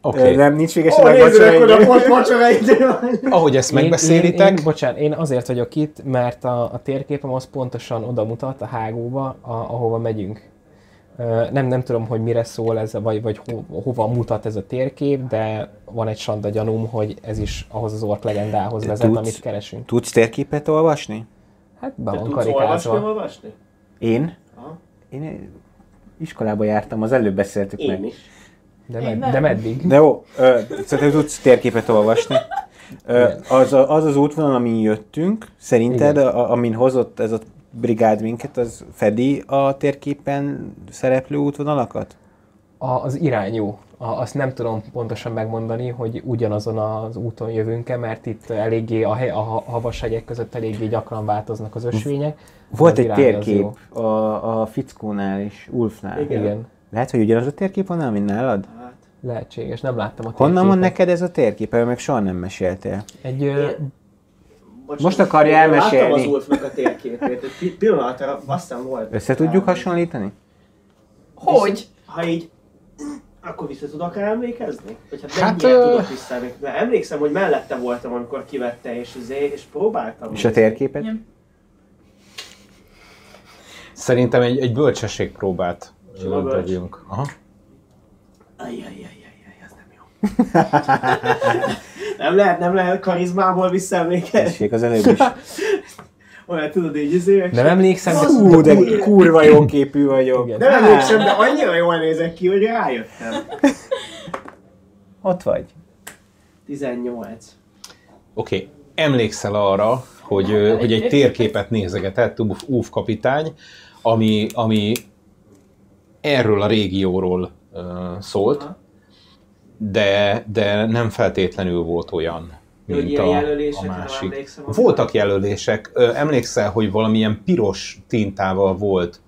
Okay. Nem nincs véges Ó, a vacsora ahogy ezt Én, én, megbeszélitek, én, bocsánat, én azért vagyok itt, mert a, a térképem az pontosan oda mutat a hágóba, a, ahova megyünk. Nem, nem tudom, hogy mire szól ez, vagy, vagy ho, hova mutat ez a térkép, de van egy sanda gyanúm, hogy ez is ahhoz az ork legendához vezet, tudsz- amit keresünk. Tudsz térképet olvasni? Hát be van tudsz olvasni, karikázva. olvasni? Én? Aha. Én iskolába jártam, az előbb beszéltük Én meg. is. De, med, nem. de meddig? De jó, ö, szerintem tudsz térképet olvasni. Ö, az, a, az az útvonal, amin jöttünk, szerinted, Igen. a, amin hozott ez a brigád minket, az fedi a térképen szereplő útvonalakat? A, az irány jó. A, azt nem tudom pontosan megmondani, hogy ugyanazon az úton jövünk-e, mert itt eléggé a, hely, a ha- havas hegyek között eléggé gyakran változnak az ösvények. Volt egy térkép a, a fickónál is, Ulfnál. Igen. Igen, Lehet, hogy ugyanaz a térkép van, mint nálad? Hát, lehetséges. Nem láttam a Honnan van térképet. neked ez a térkép? Erről meg soha nem meséltél. Egy, ö, Én- bocsánat, Most akarja elmesélni. Láttam az Ulfnak a térképét, egy pi- pillanatra azt hiszem volt. Össze tudjuk hasonlítani? Hogy? Ha így, akkor vissza tudok rá emlékezni? Vagy hát, Hát, ö- tudok visszaemlékezni? Mert emlékszem, hogy mellette voltam, amikor kivette, és, izé, és próbáltam. És a térképet? Igen. szerintem egy, egy bölcsességpróbát Sima dobjunk. Aha. Ajjajjajjaj, ez nem jó. nem lehet, nem lehet karizmából visszaemlékezni. Tessék, az előbb is. Olyan tudod így izé, nem emlékszem, hogy Hú, de kurva jó képű vagyok. Igen. Nem emlékszem, de annyira jól nézek ki, hogy rájöttem. Ott vagy. 18. Oké. emlékszel arra, hogy, hogy egy térképet nézegetett Uf kapitány, ami, ami erről a régióról szólt, de, de nem feltétlenül volt olyan, mint ilyen a, a másik. emlékszem. Voltak jelölések. Emlékszel, hogy valamilyen piros tintával volt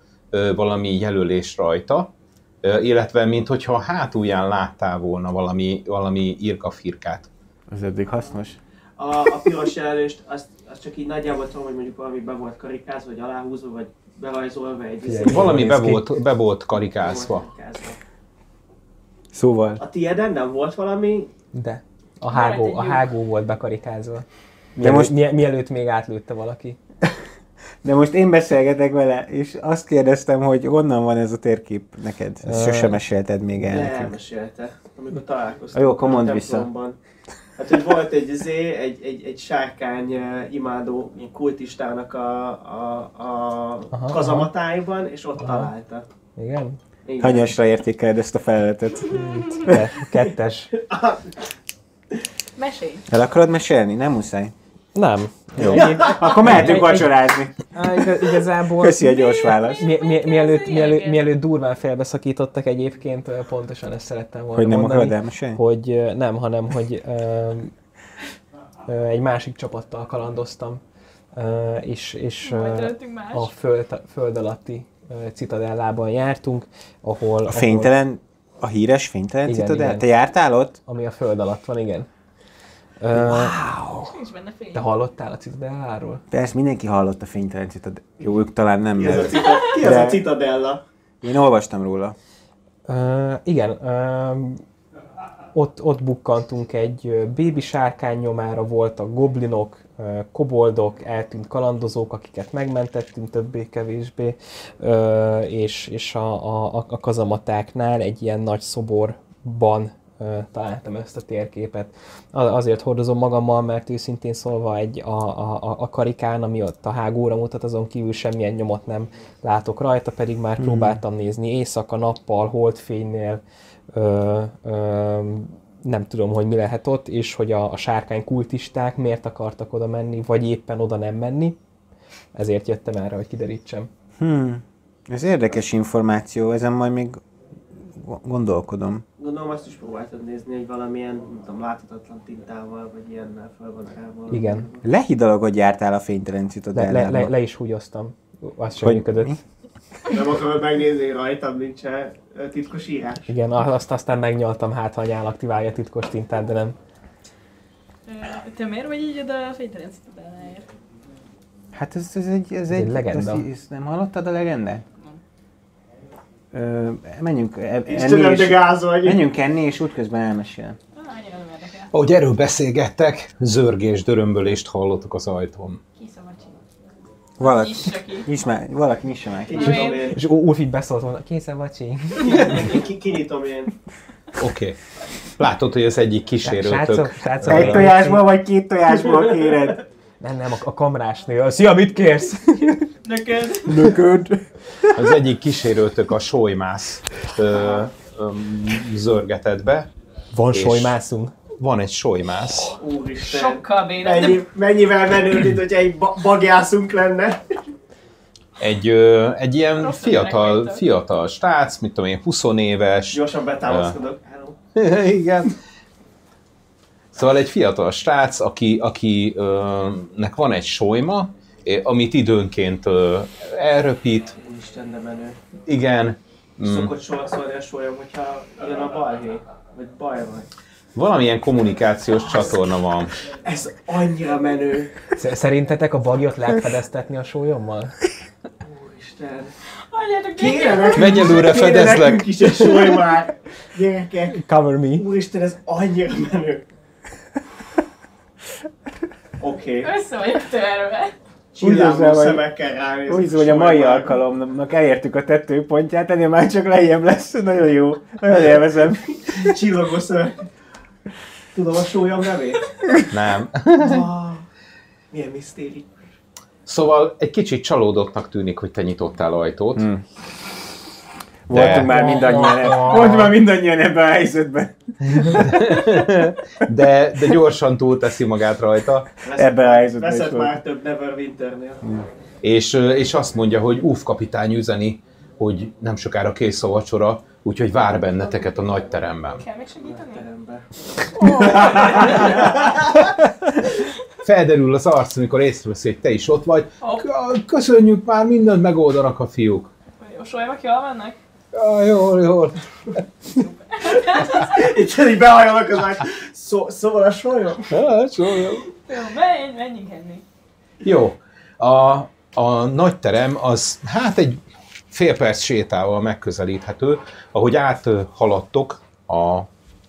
valami jelölés rajta, illetve mint hogyha a hátulján láttál volna valami, valami irkafirkát. Ez eddig hasznos. A, a piros jelölést, azt, azt csak így nagyjából tudom, hogy mondjuk valami be volt karikázva, vagy aláhúzva, vagy berajzolva egy izé- Valami be volt, be volt be karikázva. volt karikázva. Szóval, A tieden nem volt valami, De. A hágó, a hágó volt bekarikázva. de most, Mie- mielőtt még átlőtte valaki. de most én beszélgetek vele, és azt kérdeztem, hogy honnan van ez a térkép neked. Ezt Ö, sosem mesélted még el de nekünk. elmesélte, amikor találkoztunk. Jó, akkor mondd vissza. Hát, hogy volt egy, izé, egy, egy, egy sárkány eh, imádó ilyen kultistának a, a, a Aha, kazamatáiban, és ott Aha. találta. Igen? Igen. Hanyasra értékeled ezt a feleletet? Ke- kettes. Mesélj! El akarod mesélni? Nem muszáj. Nem. Jó. Akkor mehetünk vacsorázni. Igazából... Köszi a gyors választ. Mi, mi, mielőtt, mielőtt, mielőtt durván felbeszakítottak egyébként, pontosan ezt szerettem volna Hogy nem mondani, hogy nem, hanem hogy ö, ö, egy másik csapattal kalandoztam, ö, és, és ö, a föld, föld alatti ö, citadellában jártunk, ahol... A fénytelen, a híres fénytelen Igen, citadel? igen. Te jártál ott? Ahol, ami a föld alatt van, igen. Ö, Nincs benne fény. te hallottál a citadelláról? Persze, mindenki hallott a fénytelen citadel. Jó, ők talán nem, Ki de cita, ki az a citadella? én olvastam róla. Uh, igen, uh, ott, ott bukkantunk egy bébi sárkány nyomára, voltak goblinok, koboldok, eltűnt kalandozók, akiket megmentettünk többé-kevésbé, és, és a, a, a kazamatáknál egy ilyen nagy szoborban találtam ezt a térképet. Azért hordozom magammal, mert őszintén szólva egy a, a, a- karikán, ami ott a hágóra mutat, azon kívül semmilyen nyomot nem látok rajta, pedig már próbáltam nézni éjszaka, nappal, holdfénynél, ö, ö, nem tudom, hogy mi lehet ott, és hogy a, a sárkány kultisták miért akartak oda menni, vagy éppen oda nem menni. Ezért jöttem erre, hogy kiderítsem. Hmm. Ez érdekes információ, ezen majd még gondolkodom. Gondolom azt is próbáltad nézni, hogy valamilyen, nem tudom, láthatatlan tintával, vagy ilyennel fel van rá Igen. Lehidalagod jártál a fénytelen Le, citadellába. le, le, le is húgyoztam. Az sem működött. mi? Nem akarod megnézni, rajtam nincs titkos írás? Igen, azt aztán megnyaltam, hát ha a nyál aktiválja a titkos tintát, de nem. Te miért vagy így oda a fénytelen citadelláért? Hát ez, ez egy, ez egy egy, legenda. Ez, ez nem hallottad a legendát? Ö, menjünk e- enni Istenem, de és, gázolj! menjünk enni, és útközben elmesél. Ah. Ahogy erről beszélgettek, zörgés, dörömbölést hallottok az ajtón. Valaki, Nyissa már, valaki nyissa ki. Kinyitom én. És Ulf így beszólt volna, készen vacsi. Ki- Kinyitom én. Oké. Okay. Látod, hogy az egyik kísérőtök... Egy tojásból vagy két tojásból kéred? Nem, nem, a, a kamrásnél. Szia, mit kérsz? Neked? Nököd. Az egyik kísérőtök a solymász ö, ö, zörgetett be. Van solymászunk. Van egy solymász. Úristen. Sokkal bénebb. Mennyi, mennyivel menőbb, mint hogyha egy ba- bagjászunk lenne. Egy, ö, egy ilyen Rossz fiatal, fiatal stác, mit tudom én, 20 éves. Gyorsan betámaszkodok. Hello. Igen. Szóval egy fiatal srác, aki, aki ö, nek van egy solyma, amit időnként elröpít, Úristen, de menő. igen, mm, Szokott sorcolni a sólyom, hogyha jön a balhé. Vagy baj vagy. valamilyen kommunikációs csatorna van. Ez annyira menő. Sz- Szerintetek a bagyot lehet fedeztetni a sólyommal? Úristen. Nekünk, Menj előre, fedezlek! nekünk is egy solymát. Gyerekek. Cover me. Úristen, ez annyira menő. Oké. Okay. Össze vagyok törve. Hogy- szemekkel ránézünk. Úgy hiszem, hogy a mai alkalomnak elértük a tetőpontját, ennél már csak lejjebb lesz. Nagyon jó. Nagyon élvezem. Csillogó szemek. Tudom a sólyom nevét? Nem. Ah, milyen misztéri. Szóval egy kicsit csalódottnak tűnik, hogy te nyitottál ajtót. Hmm. Voltunk már mindannyian, voltunk már mindannyian ebben a helyzetben. de, de gyorsan túlteszi magát rajta, Ebben a helyzetben Veszed már több Neverwinternél. és, és azt mondja, hogy úf kapitány üzeni, hogy nem sokára kész a vacsora, úgyhogy vár benneteket a nagy teremben. Kell még segíteni? Terembe. Felderül az arc, amikor észreveszi, hogy te is ott vagy. Köszönjük már, mindent megoldanak a fiúk. Jósoljak, jól mennek? Ja, jól, jól. Itt így behajolok az ágy. Szó, szóval a solyom? Ja, jó, jó. Menj, menjünk enni. Jó. A, a nagy terem az hát egy fél perc sétával megközelíthető. Ahogy áthaladtok a,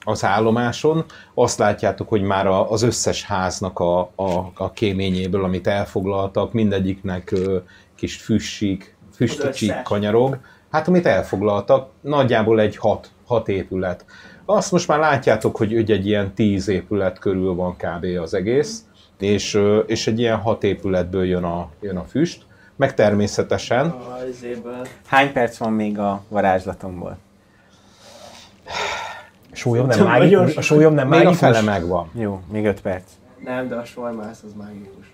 az állomáson, azt látjátok, hogy már a, az összes háznak a, a, a kéményéből, amit elfoglaltak, mindegyiknek ö, kis füssik, füstcsík összes. kanyarog. Hát amit elfoglaltak, nagyjából egy hat, hat épület. Azt most már látjátok, hogy egy, egy ilyen tíz épület körül van kb. az egész, és, és egy ilyen hat épületből jön a, jön a füst, meg természetesen A. Hány perc van még a varázslatomból? A sólyom nem mágikus. A sólyom nem még a mágikus. fele megvan. Jó, még öt perc. Nem, de a solymász az mágikus.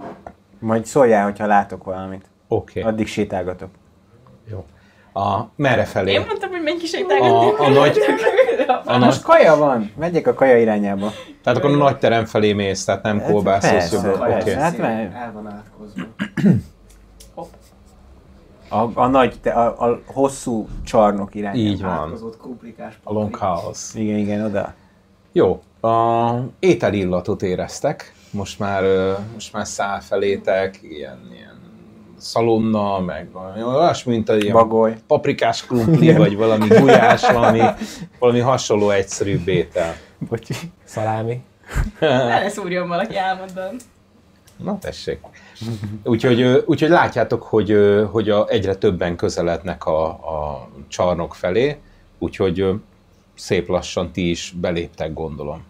Majd szóljál, hogyha látok valamit. Oké, okay. Addig sétálgatok. jó. A, merre felé? Én mondtam, hogy menj kisétálgatni. A, a nagy, a nagy, Most kaja van! Megyek a kaja irányába. tehát akkor a nagy terem felé mész, tehát nem Hát kolbászolsz persze. Persze. Hát mert- El van átkozva. A, a nagy, te- a, a hosszú csarnok irányába. Így van. Átkozott kumplikás A long house. Igen, igen, oda. Jó, a ételillatot éreztek, most már, most már száll felétek, ilyen, ilyen szalonna, meg valami olyasmi, mint a Bagoly. paprikás krumpli, vagy valami gulyás, valami, valami hasonló egyszerű étel. Bocsi. Szalámi. Ne szúrjon valaki álmodban. Na tessék. Úgyhogy, úgyhogy látjátok, hogy, hogy a, egyre többen közelednek a, a csarnok felé, úgyhogy szép lassan ti is beléptek, gondolom.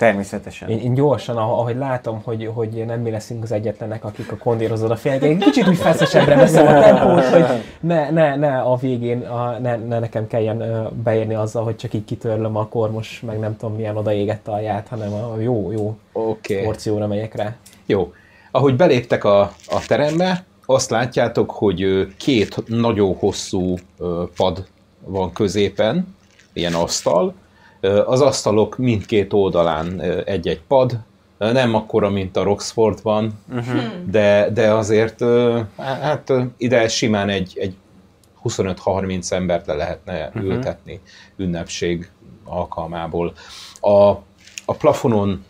Természetesen. Én, én gyorsan, ah- ahogy látom, hogy, hogy nem mi leszünk az egyetlenek, akik a kondérhoz odafélnek, én kicsit úgy feszesebbre veszem a tempót, hogy ne, ne, ne a végén, a, ne, ne nekem kelljen beérni azzal, hogy csak így kitörlöm a kormos, meg nem tudom milyen odaégett alját, hanem a jó, jó Oké. Okay. porcióra megyek rá. Jó. Ahogy beléptek a, a terembe, azt látjátok, hogy két nagyon hosszú pad van középen, ilyen asztal. Az asztalok mindkét oldalán egy-egy pad, nem akkora, mint a Roxfordban, uh-huh. de, de azért hát ide simán egy, egy 25-30 embert le lehetne uh-huh. ültetni ünnepség alkalmából. A, a plafonon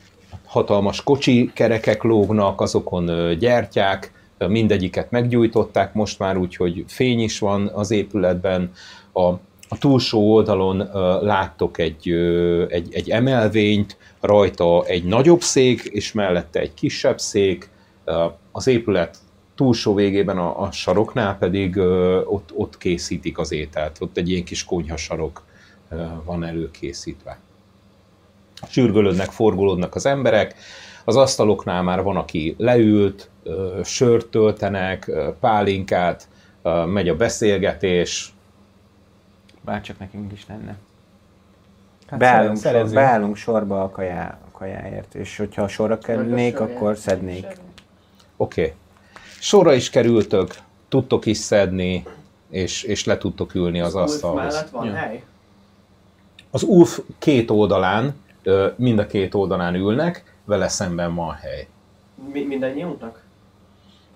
hatalmas kocsi kerekek lógnak, azokon gyertyák, mindegyiket meggyújtották most már, úgyhogy fény is van az épületben. A, a túlsó oldalon láttok egy, egy, egy emelvényt, rajta egy nagyobb szék, és mellette egy kisebb szék. Az épület túlsó végében a, a saroknál pedig ott, ott készítik az ételt. Ott egy ilyen kis konyhasarok ö, van előkészítve sürgölődnek, forgolódnak az emberek, az asztaloknál már van, aki leült, ö, sört töltenek, pálinkát, ö, megy a beszélgetés, Bárcsak nekünk is lenne. Hát beállunk, sor, szerezzünk. beállunk sorba a, kajá, a kajáért, és hogyha sorra kerülnék, akkor szednék. oké. Okay. Sorra is kerültök, tudtok is szedni, és, és le tudtok ülni az Ulf asztalhoz. van hely? Az UF két oldalán, mind a két oldalán ülnek, vele szemben van hely. Mi, mindannyiunknak?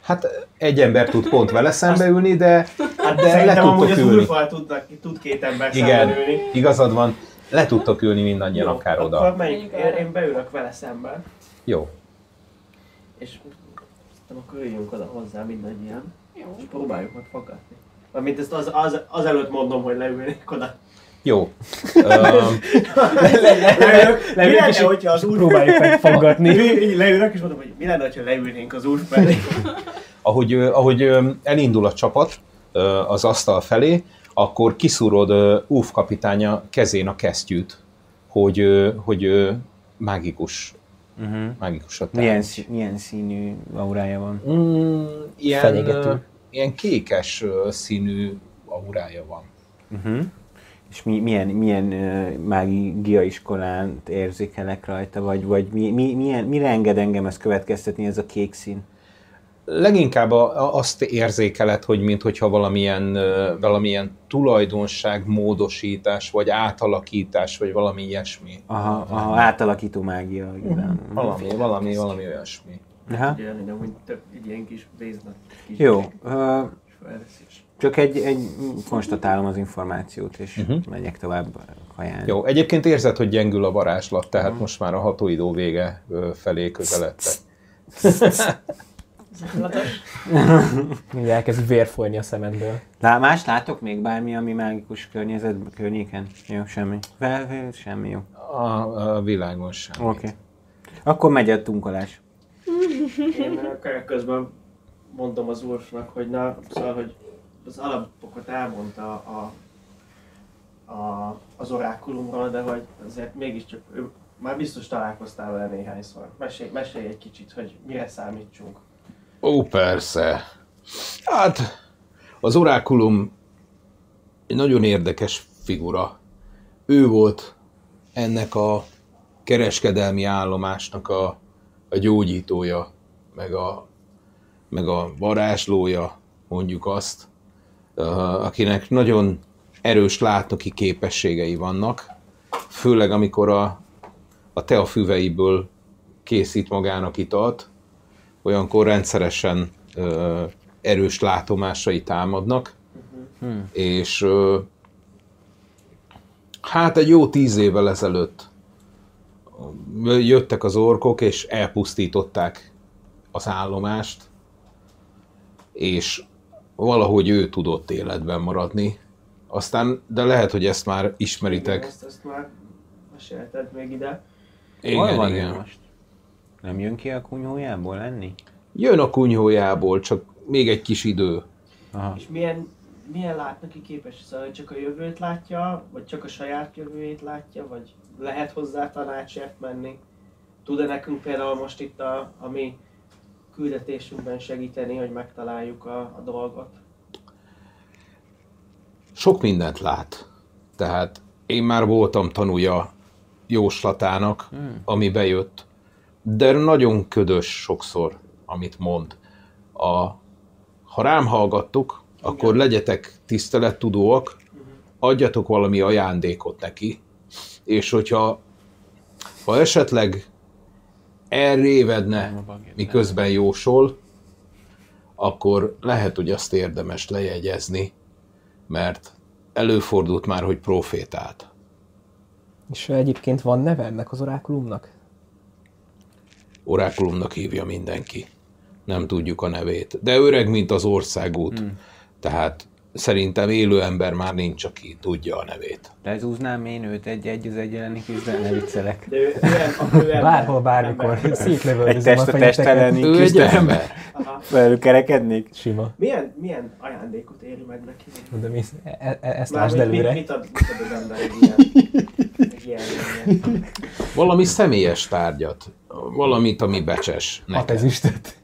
Hát egy ember tud pont vele szembe ülni, de, Hát de le tudtok az ülni. Ulfal tudnak, tud két ember Igen, szemben ülni. igazad van, le tudtok ülni mindannyian Jó, akár akkor oda. melyik, én, én beülök vele szemben, Jó. és szerintem akkor üljünk oda hozzá mindannyian, Jó. és próbáljuk meg fogadni. Mármint ezt az, az, az előtt mondom, hogy leülnék oda. Jó. Mi lenne, hogyha az úr... Próbáljuk megfaggatni. Leülök, és mondom, hogy mi lenne, ha leülnénk az úr felé. ahogy, ahogy elindul a csapat az asztal felé, akkor kiszúrod Uf kapitánya kezén a kesztyűt, hogy, hogy mágikus, Uh-huh. mágikusat Milyen, teremts. szí- milyen színű aurája van? Mm, ilyen, Fenyegető. ilyen kékes színű aurája van. Uh-huh. És mi, milyen, milyen uh, mágia iskolán érzékelek rajta, vagy, vagy mi, mi, milyen, mire enged engem ezt következtetni ez a kék szín? Leginkább a, azt érzékeled, hogy minthogyha valamilyen, valamilyen tulajdonság, módosítás, vagy átalakítás, vagy valami ilyesmi. Aha, aha átalakító mágia. igen. Valami, valami, valami olyasmi. Aha. Ugye, amúgy több egy ilyen kis véznat. Kis Jó, uh, csak egy, egy konstatálom az információt, és uh-huh. megyek tovább kajálni. Jó, egyébként érzed, hogy gyengül a varázslat, tehát most már a hatóidó vége felé közeledtek. Mindjárt elkezd vér folyni a szemedből. Lá, más látok még bármi, ami mágikus környezet környéken? Jó, semmi. Fel, semmi, jó. A, a világon sem. Oké. Okay. Akkor megy a tunkolás. Én közben mondom az úrsnak, hogy na, szóval, hogy az alapokat elmondta a, a, az orákulumról, de hogy azért mégiscsak ő, már biztos találkoztál vele néhányszor. Mesélj, mesélj egy kicsit, hogy mire számítsunk. Ó, persze. Hát, az orákulum egy nagyon érdekes figura. Ő volt ennek a kereskedelmi állomásnak a, a gyógyítója, meg a, meg a varázslója, mondjuk azt, akinek nagyon erős látnoki képességei vannak, főleg amikor a, a teafüveiből készít magának italt, olyankor rendszeresen ö, erős látomásai támadnak, hmm. és ö, hát egy jó tíz évvel ezelőtt jöttek az orkok, és elpusztították az állomást, és valahogy ő tudott életben maradni. Aztán, de lehet, hogy ezt már ismeritek. Ezt, ezt már mesélted még ide. Hol van igen, igen. most? Nem jön ki a kunyhójából enni? Jön a kunyhójából, csak még egy kis idő. Aha. És milyen, milyen látnak ki képes? Szóval csak a jövőt látja, vagy csak a saját jövőjét látja, vagy lehet hozzá tanácsért menni? Tud-e nekünk például most itt a, a mi küldetésünkben segíteni, hogy megtaláljuk a, a dolgot? sok mindent lát. Tehát én már voltam tanúja jóslatának, hmm. ami bejött, de nagyon ködös sokszor, amit mond. A, ha rám hallgattok, akkor legyetek tisztelettudóak, adjatok valami ajándékot neki, és hogyha ha esetleg elrévedne, miközben jósol, akkor lehet, hogy azt érdemes lejegyezni, mert előfordult már, hogy profétált. És egyébként van neve ennek az orákulumnak? Orákulumnak hívja mindenki. Nem tudjuk a nevét. De öreg, mint az országút. Hmm. Tehát szerintem élő ember már nincs, aki tudja a nevét. Lezúznám én őt egy-egy az egy elleni küzden, ne viccelek. De ő, ő, ő ember, Bárhol, bármikor. ember. Egy Szétlövöldözöm test a test elleni Ő egy küzdelem. ember. Aha. Felülkerekednék? Sima. Milyen, milyen ajándékot éri meg neki? De mi, e- e- ezt Már lásd mit, mit, előre. mit, ad, mit ad az ember egy ilyen, egy ilyen, ilyen. Valami személyes tárgyat. Valamit, ami becses. A Neked. tezüstöt.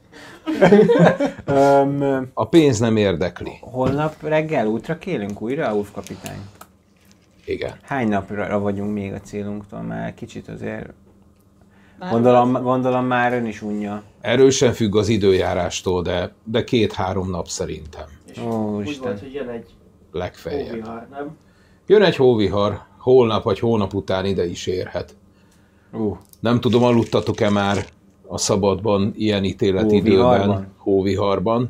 Öm, A pénz nem érdekli. holnap reggel útra kélünk újra, Ulf kapitány? Igen. Hány napra vagyunk még a célunktól? Már kicsit azért... Már Gondolom, gondolom már ön is unja. Erősen függ az időjárástól, de, de két-három nap szerintem. És Ó, úgy Isten. volt, hogy jön egy Legfeljebb. hóvihar, nem? Jön egy hóvihar, holnap vagy hónap után ide is érhet. Ú, Nem tudom, aludtatok-e már a szabadban, ilyen ítéletidőben, Hóviharban? hóviharban.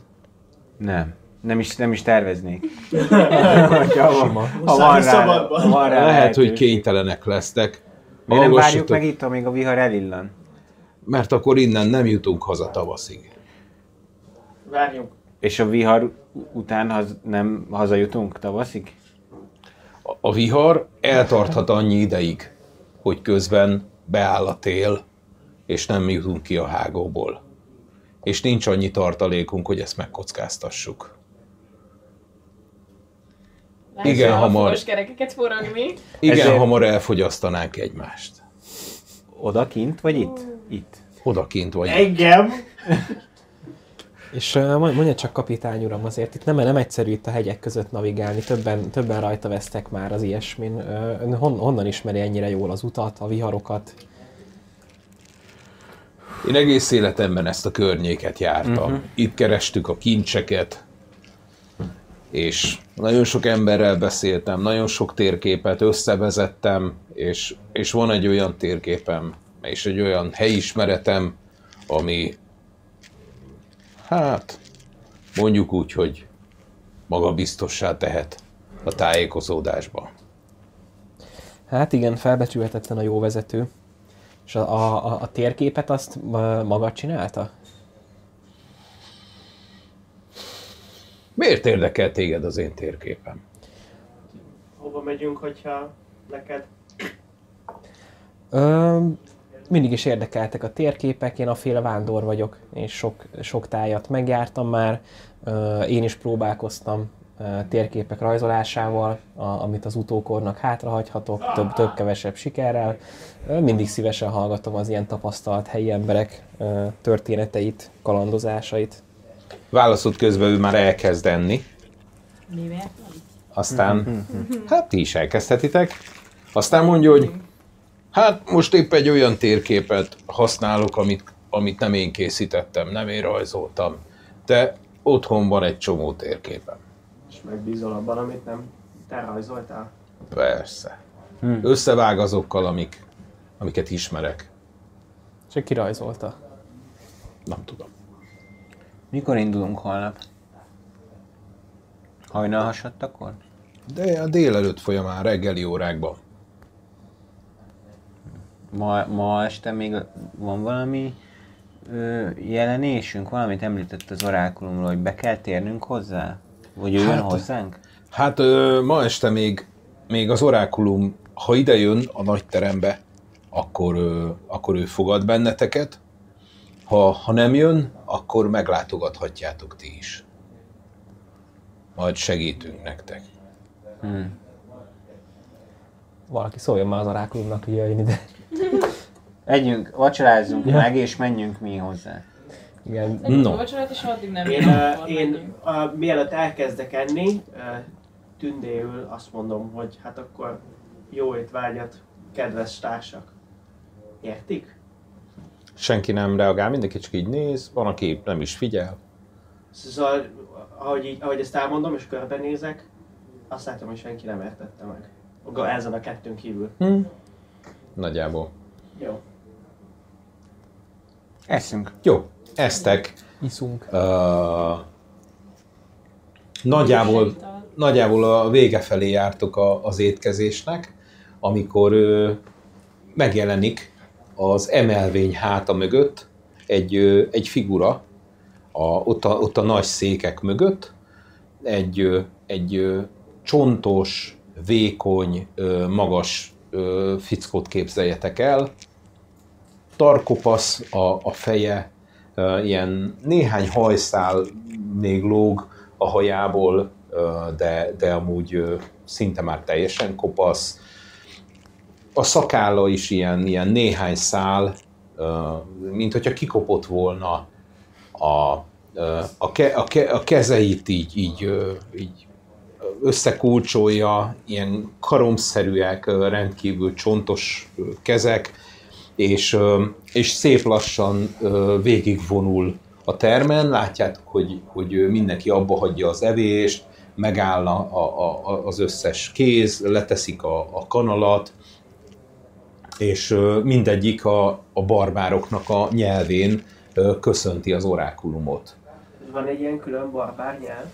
nem. Nem is, nem is terveznék. Hogyha ha, ha van rá, ha van rá Lehet, hogy kénytelenek lesztek. Miért nem várjuk meg itt, amíg a vihar elillan? Mert akkor innen nem jutunk haza tavaszig. Várjunk. És a vihar után haz, nem hazajutunk tavaszig? A- A vihar eltarthat annyi ideig, hogy közben beáll a tél, és nem jutunk ki a hágóból. És nincs annyi tartalékunk, hogy ezt megkockáztassuk. Lássuk Igen, a hamar. kerekeket forogni. Igen, Ezért- hamar elfogyasztanánk egymást. Oda kint, vagy itt? Itt. Odakint vagy. Engem? És mondja csak kapitány uram, azért itt nem, nem egyszerű itt a hegyek között navigálni, többen, többen rajta vesztek már az ilyesmin. Hon, honnan ismeri ennyire jól az utat, a viharokat? Én egész életemben ezt a környéket jártam. Uh-huh. Itt kerestük a kincseket, és nagyon sok emberrel beszéltem, nagyon sok térképet összevezettem, és, és van egy olyan térképem, és egy olyan helyismeretem, ami, hát, mondjuk úgy, hogy maga biztossá tehet a tájékozódásba. Hát igen, felbecsülhetetlen a jó vezető. És a, a, a térképet azt maga csinálta? Miért érdekel téged az én térképem? Hova megyünk, hogyha neked Ö, mindig is érdekeltek a térképek, én a féle vándor vagyok, és sok, sok tájat megjártam már. Ö, én is próbálkoztam térképek rajzolásával, a, amit az utókornak hátrahagyhatok, több-több-kevesebb sikerrel. Ö, mindig szívesen hallgatom az ilyen tapasztalt helyi emberek történeteit, kalandozásait. Válaszod közben ő már elkezd enni, Mivel? aztán, hát ti is elkezdhetitek. Aztán mondja, hogy hát most épp egy olyan térképet használok, amit, amit nem én készítettem, nem én rajzoltam, de otthon van egy csomó térképem. És megbízol abban, amit nem te rajzoltál? Persze. Összevág azokkal, amik, amiket ismerek. Csak kirajzolta. Nem tudom. Mikor indulunk holnap? Hajnal hasadtakor? De a délelőtt folyamán, reggeli órákban. Ma, ma este még van valami ö, jelenésünk? Valamit említett az orákulumról, hogy be kell térnünk hozzá? Vagy ő jön Hát- hozzánk? Hát ö, ma este még, még az orákulum, ha ide jön a nagy terembe, akkor, ö, akkor ő fogad benneteket. Ha, ha nem jön, akkor meglátogathatjátok ti is. Majd segítünk nektek. Valaki szóljon már az orákulumnak, hogy jöjjön ide. Együnk, vacsorázzunk Ja. meg, és menjünk mi hozzá. Igen. No. vacsorát, és addig nem Én, uh, én uh, mielőtt elkezdek enni, uh, tündéül azt mondom, hogy hát akkor jó étvágyat, kedves társak. Értik? Senki nem reagál, mindenki csak így néz, van, aki nem is figyel. Szóval, ahogy, így, ahogy ezt elmondom és körbenézek, azt látom, hogy senki nem értette meg. Ezen a kettőn kívül. Nagyjából. Jó. Eszünk. Jó, eztek. Iszunk. Uh, nagyjából, nagyjából a vége felé jártok a, az étkezésnek, amikor ö, megjelenik az emelvény háta mögött egy, ö, egy figura, a, ott, a, ott a nagy székek mögött, egy, ö, egy ö, csontos, vékony, ö, magas ö, fickót képzeljetek el, tarkopasz a, a feje, ilyen néhány hajszál még lóg a hajából, de, de amúgy szinte már teljesen kopasz. A szakálla is ilyen, ilyen néhány szál, mint hogyha kikopott volna a, a, ke, a, ke, a kezeit így, így, így összekulcsolja, ilyen karomszerűek, rendkívül csontos kezek, és, és szép lassan végigvonul a termen, látjátok, hogy, hogy mindenki abba hagyja az evést, megáll a, a, az összes kéz, leteszik a, a kanalat, és mindegyik a, a barbároknak a nyelvén köszönti az orákulumot. Van egy ilyen külön barbár nyelv.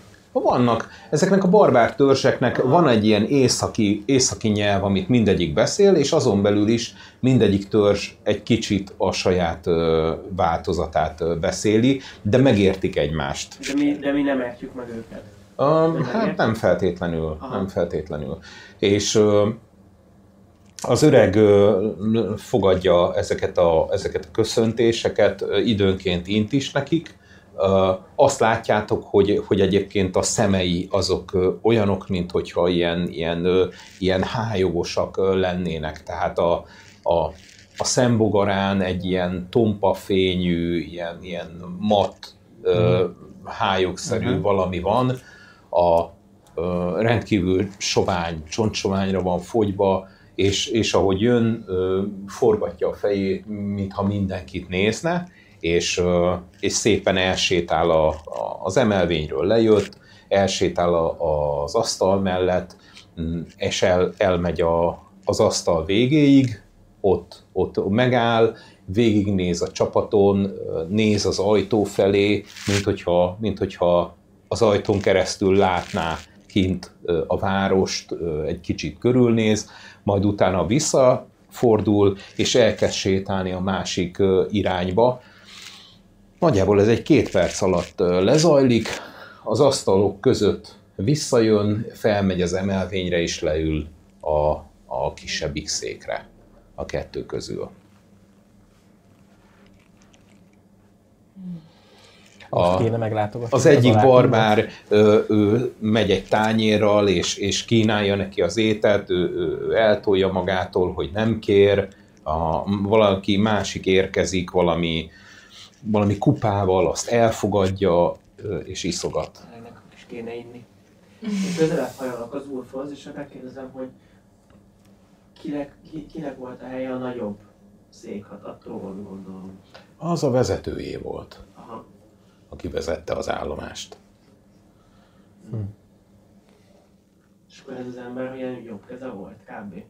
Vannak, ezeknek a barbár törzseknek van egy ilyen északi, északi nyelv, amit mindegyik beszél, és azon belül is mindegyik törzs egy kicsit a saját ö, változatát ö, beszéli, de megértik egymást. De mi, de mi nem értjük meg őket. Um, hát nem feltétlenül, Aha. nem feltétlenül. És ö, az öreg ö, fogadja ezeket a, ezeket a köszöntéseket, ö, időnként int is nekik. Azt látjátok, hogy, hogy egyébként a szemei azok olyanok, mint hogyha ilyen, ilyen, ilyen hájogosak lennének. Tehát a, a, a szembogarán egy ilyen tompa fényű, ilyen, ilyen mat ö, hályogszerű valami van, a rendkívül sovány, csontsoványra van fogyva, és, és ahogy jön, forgatja a fejét, mintha mindenkit nézne, és, és szépen elsétál a, a, az emelvényről lejött, elsétál a, az asztal mellett, mm, és el, elmegy a, az asztal végéig, ott, ott megáll, végignéz a csapaton, néz az ajtó felé, mint hogyha, mint hogyha az ajtón keresztül látná kint a várost, egy kicsit körülnéz, majd utána visszafordul, és elkezd sétálni a másik irányba. Nagyjából ez egy két perc alatt lezajlik, az asztalok között visszajön, felmegy az emelvényre, és leül a, a kisebbik székre a kettő közül. Most A, kéne meglátogatni. az egyik barbár ő, ő megy egy tányérral, és, és kínálja neki az ételt, ő ő eltolja magától, hogy nem kér, a, valaki másik érkezik valami, valami kupával, azt elfogadja, és iszogat. Ennek is kéne inni. Én közelebb hajolok az úrhoz, és megkérdezem, hogy kinek, ki, kinek volt a helye a nagyobb székhatattól, gondolom. Az a vezetőjé volt, Aha. aki vezette az állomást. És akkor ez az ember ilyen jobb keze volt, kb.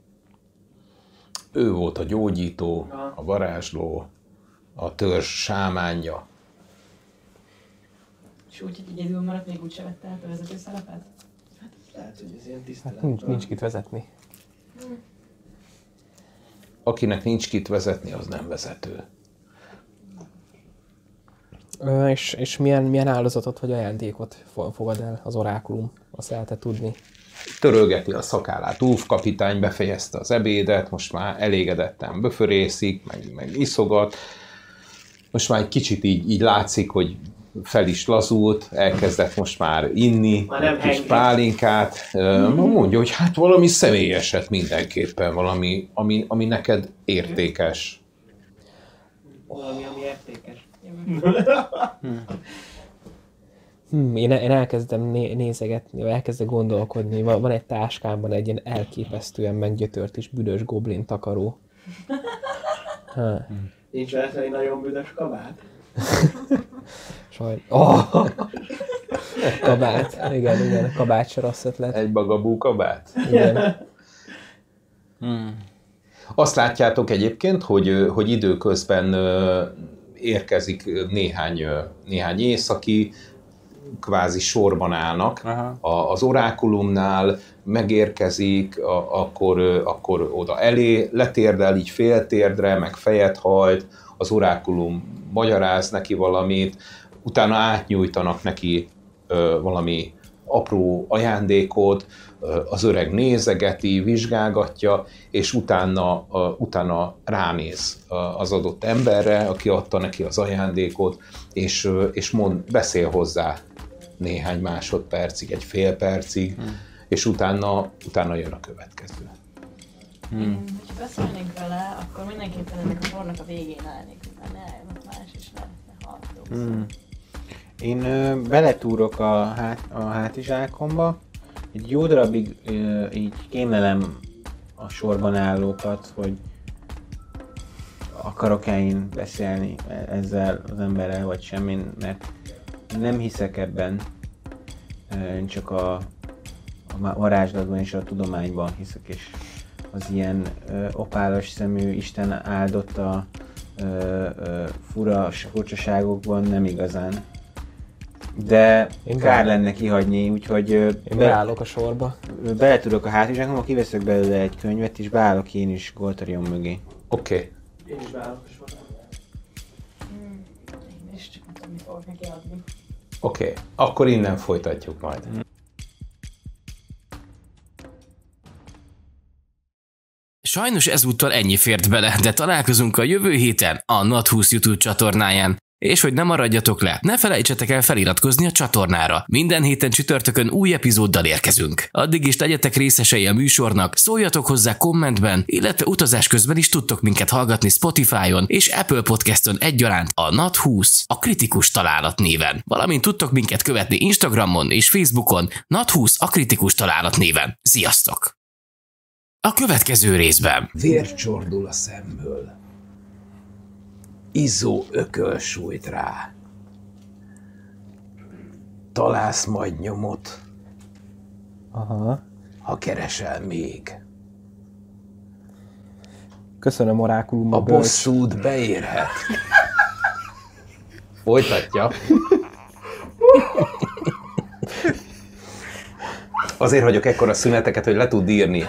Ő volt a gyógyító, Aha. a varázsló, a törzs sámánja. És úgy, hogy egyedül maradt, még úgy se vette át a vezető szerepet? Lehet, hogy ez ilyen Hát tisztelet. nincs, nincs kit vezetni. Akinek nincs kit vezetni, az nem vezető. Ö, és, és milyen, milyen áldozatot vagy ajándékot fo- fogad el az orákulum? Azt el te tudni. törölgeti a szakállát. Úf, kapitány befejezte az ebédet, most már elégedetten böförészik, meg, meg iszogat. Most már egy kicsit így, így látszik, hogy fel is lazult, elkezdett most már inni, Már nem egy kis henget. pálinkát. Ö, Mondja, hogy hát valami személyeset mindenképpen, valami, ami, ami neked értékes. Valami, ami értékes. Hm, én, én elkezdem né- nézegetni, vagy elkezdek gondolkodni. Van, van egy táskámban egy ilyen elképesztően meggyötört és büdös goblin takaró. Ha, Nincs vele egy nagyon büdös kabát? saj... Oh! kabát. Igen, igen, kabát se rossz ötlet. Egy bagabú kabát. Igen. Azt látjátok egyébként, hogy, hogy időközben érkezik néhány, néhány északi, kvázi sorban állnak Aha. a, az orákulumnál, megérkezik, a, akkor, akkor oda elé, letérdel így féltérdre, meg fejet hajt, az orákulum magyaráz neki valamit, utána átnyújtanak neki ö, valami apró ajándékot, ö, az öreg nézegeti, vizsgálgatja, és utána, ö, utána ránéz az adott emberre, aki adta neki az ajándékot, és, ö, és mond, beszél hozzá néhány másodpercig, egy fél percig, hmm. és utána, utána jön a következő. Hmm. Ha beszélnék vele, akkor mindenképpen ennek a sornak a végén állnék, ne álljon más is ne, ne hallgatók. Hmm. Én ö, beletúrok a, hát, a hátizsákomba, egy jó darabig ö, így kémlelem a sorban állókat, hogy akarok-e én beszélni ezzel az emberrel, vagy sem, mert nem hiszek ebben, én csak a, a varázslatban és a tudományban hiszek, és az ilyen ö, opálos szemű Isten áldotta ö, ö, fura, furcsaságokban nem igazán. De Én kár be- lenne kihagyni, úgyhogy ö, Én be, beállok a sorba. bele tudok a hátizsákomba, kiveszek belőle egy könyvet, és beállok én is Goltarion mögé. Oké, okay. Én is beállok a sorra. Nem fogok neki adni. oké. Okay. Akkor innen folytatjuk majd. Sajnos ezúttal ennyi fért bele, de találkozunk a jövő héten a Nat 20 YouTube csatornáján. És hogy ne maradjatok le, ne felejtsetek el feliratkozni a csatornára. Minden héten csütörtökön új epizóddal érkezünk. Addig is legyetek részesei a műsornak, szóljatok hozzá kommentben, illetve utazás közben is tudtok minket hallgatni Spotify-on és Apple Podcaston egyaránt a NAT20, a kritikus találat néven. Valamint tudtok minket követni Instagramon és Facebookon NAT20, a kritikus találat néven. Sziasztok! A következő részben Vér csordul a szemből. Izzó ököl sújt rá. Találsz majd nyomot, Aha. ha keresel még. Köszönöm, Orákulum. A bosszút beérhet. Folytatja. Azért hagyok ekkora szüneteket, hogy le tud írni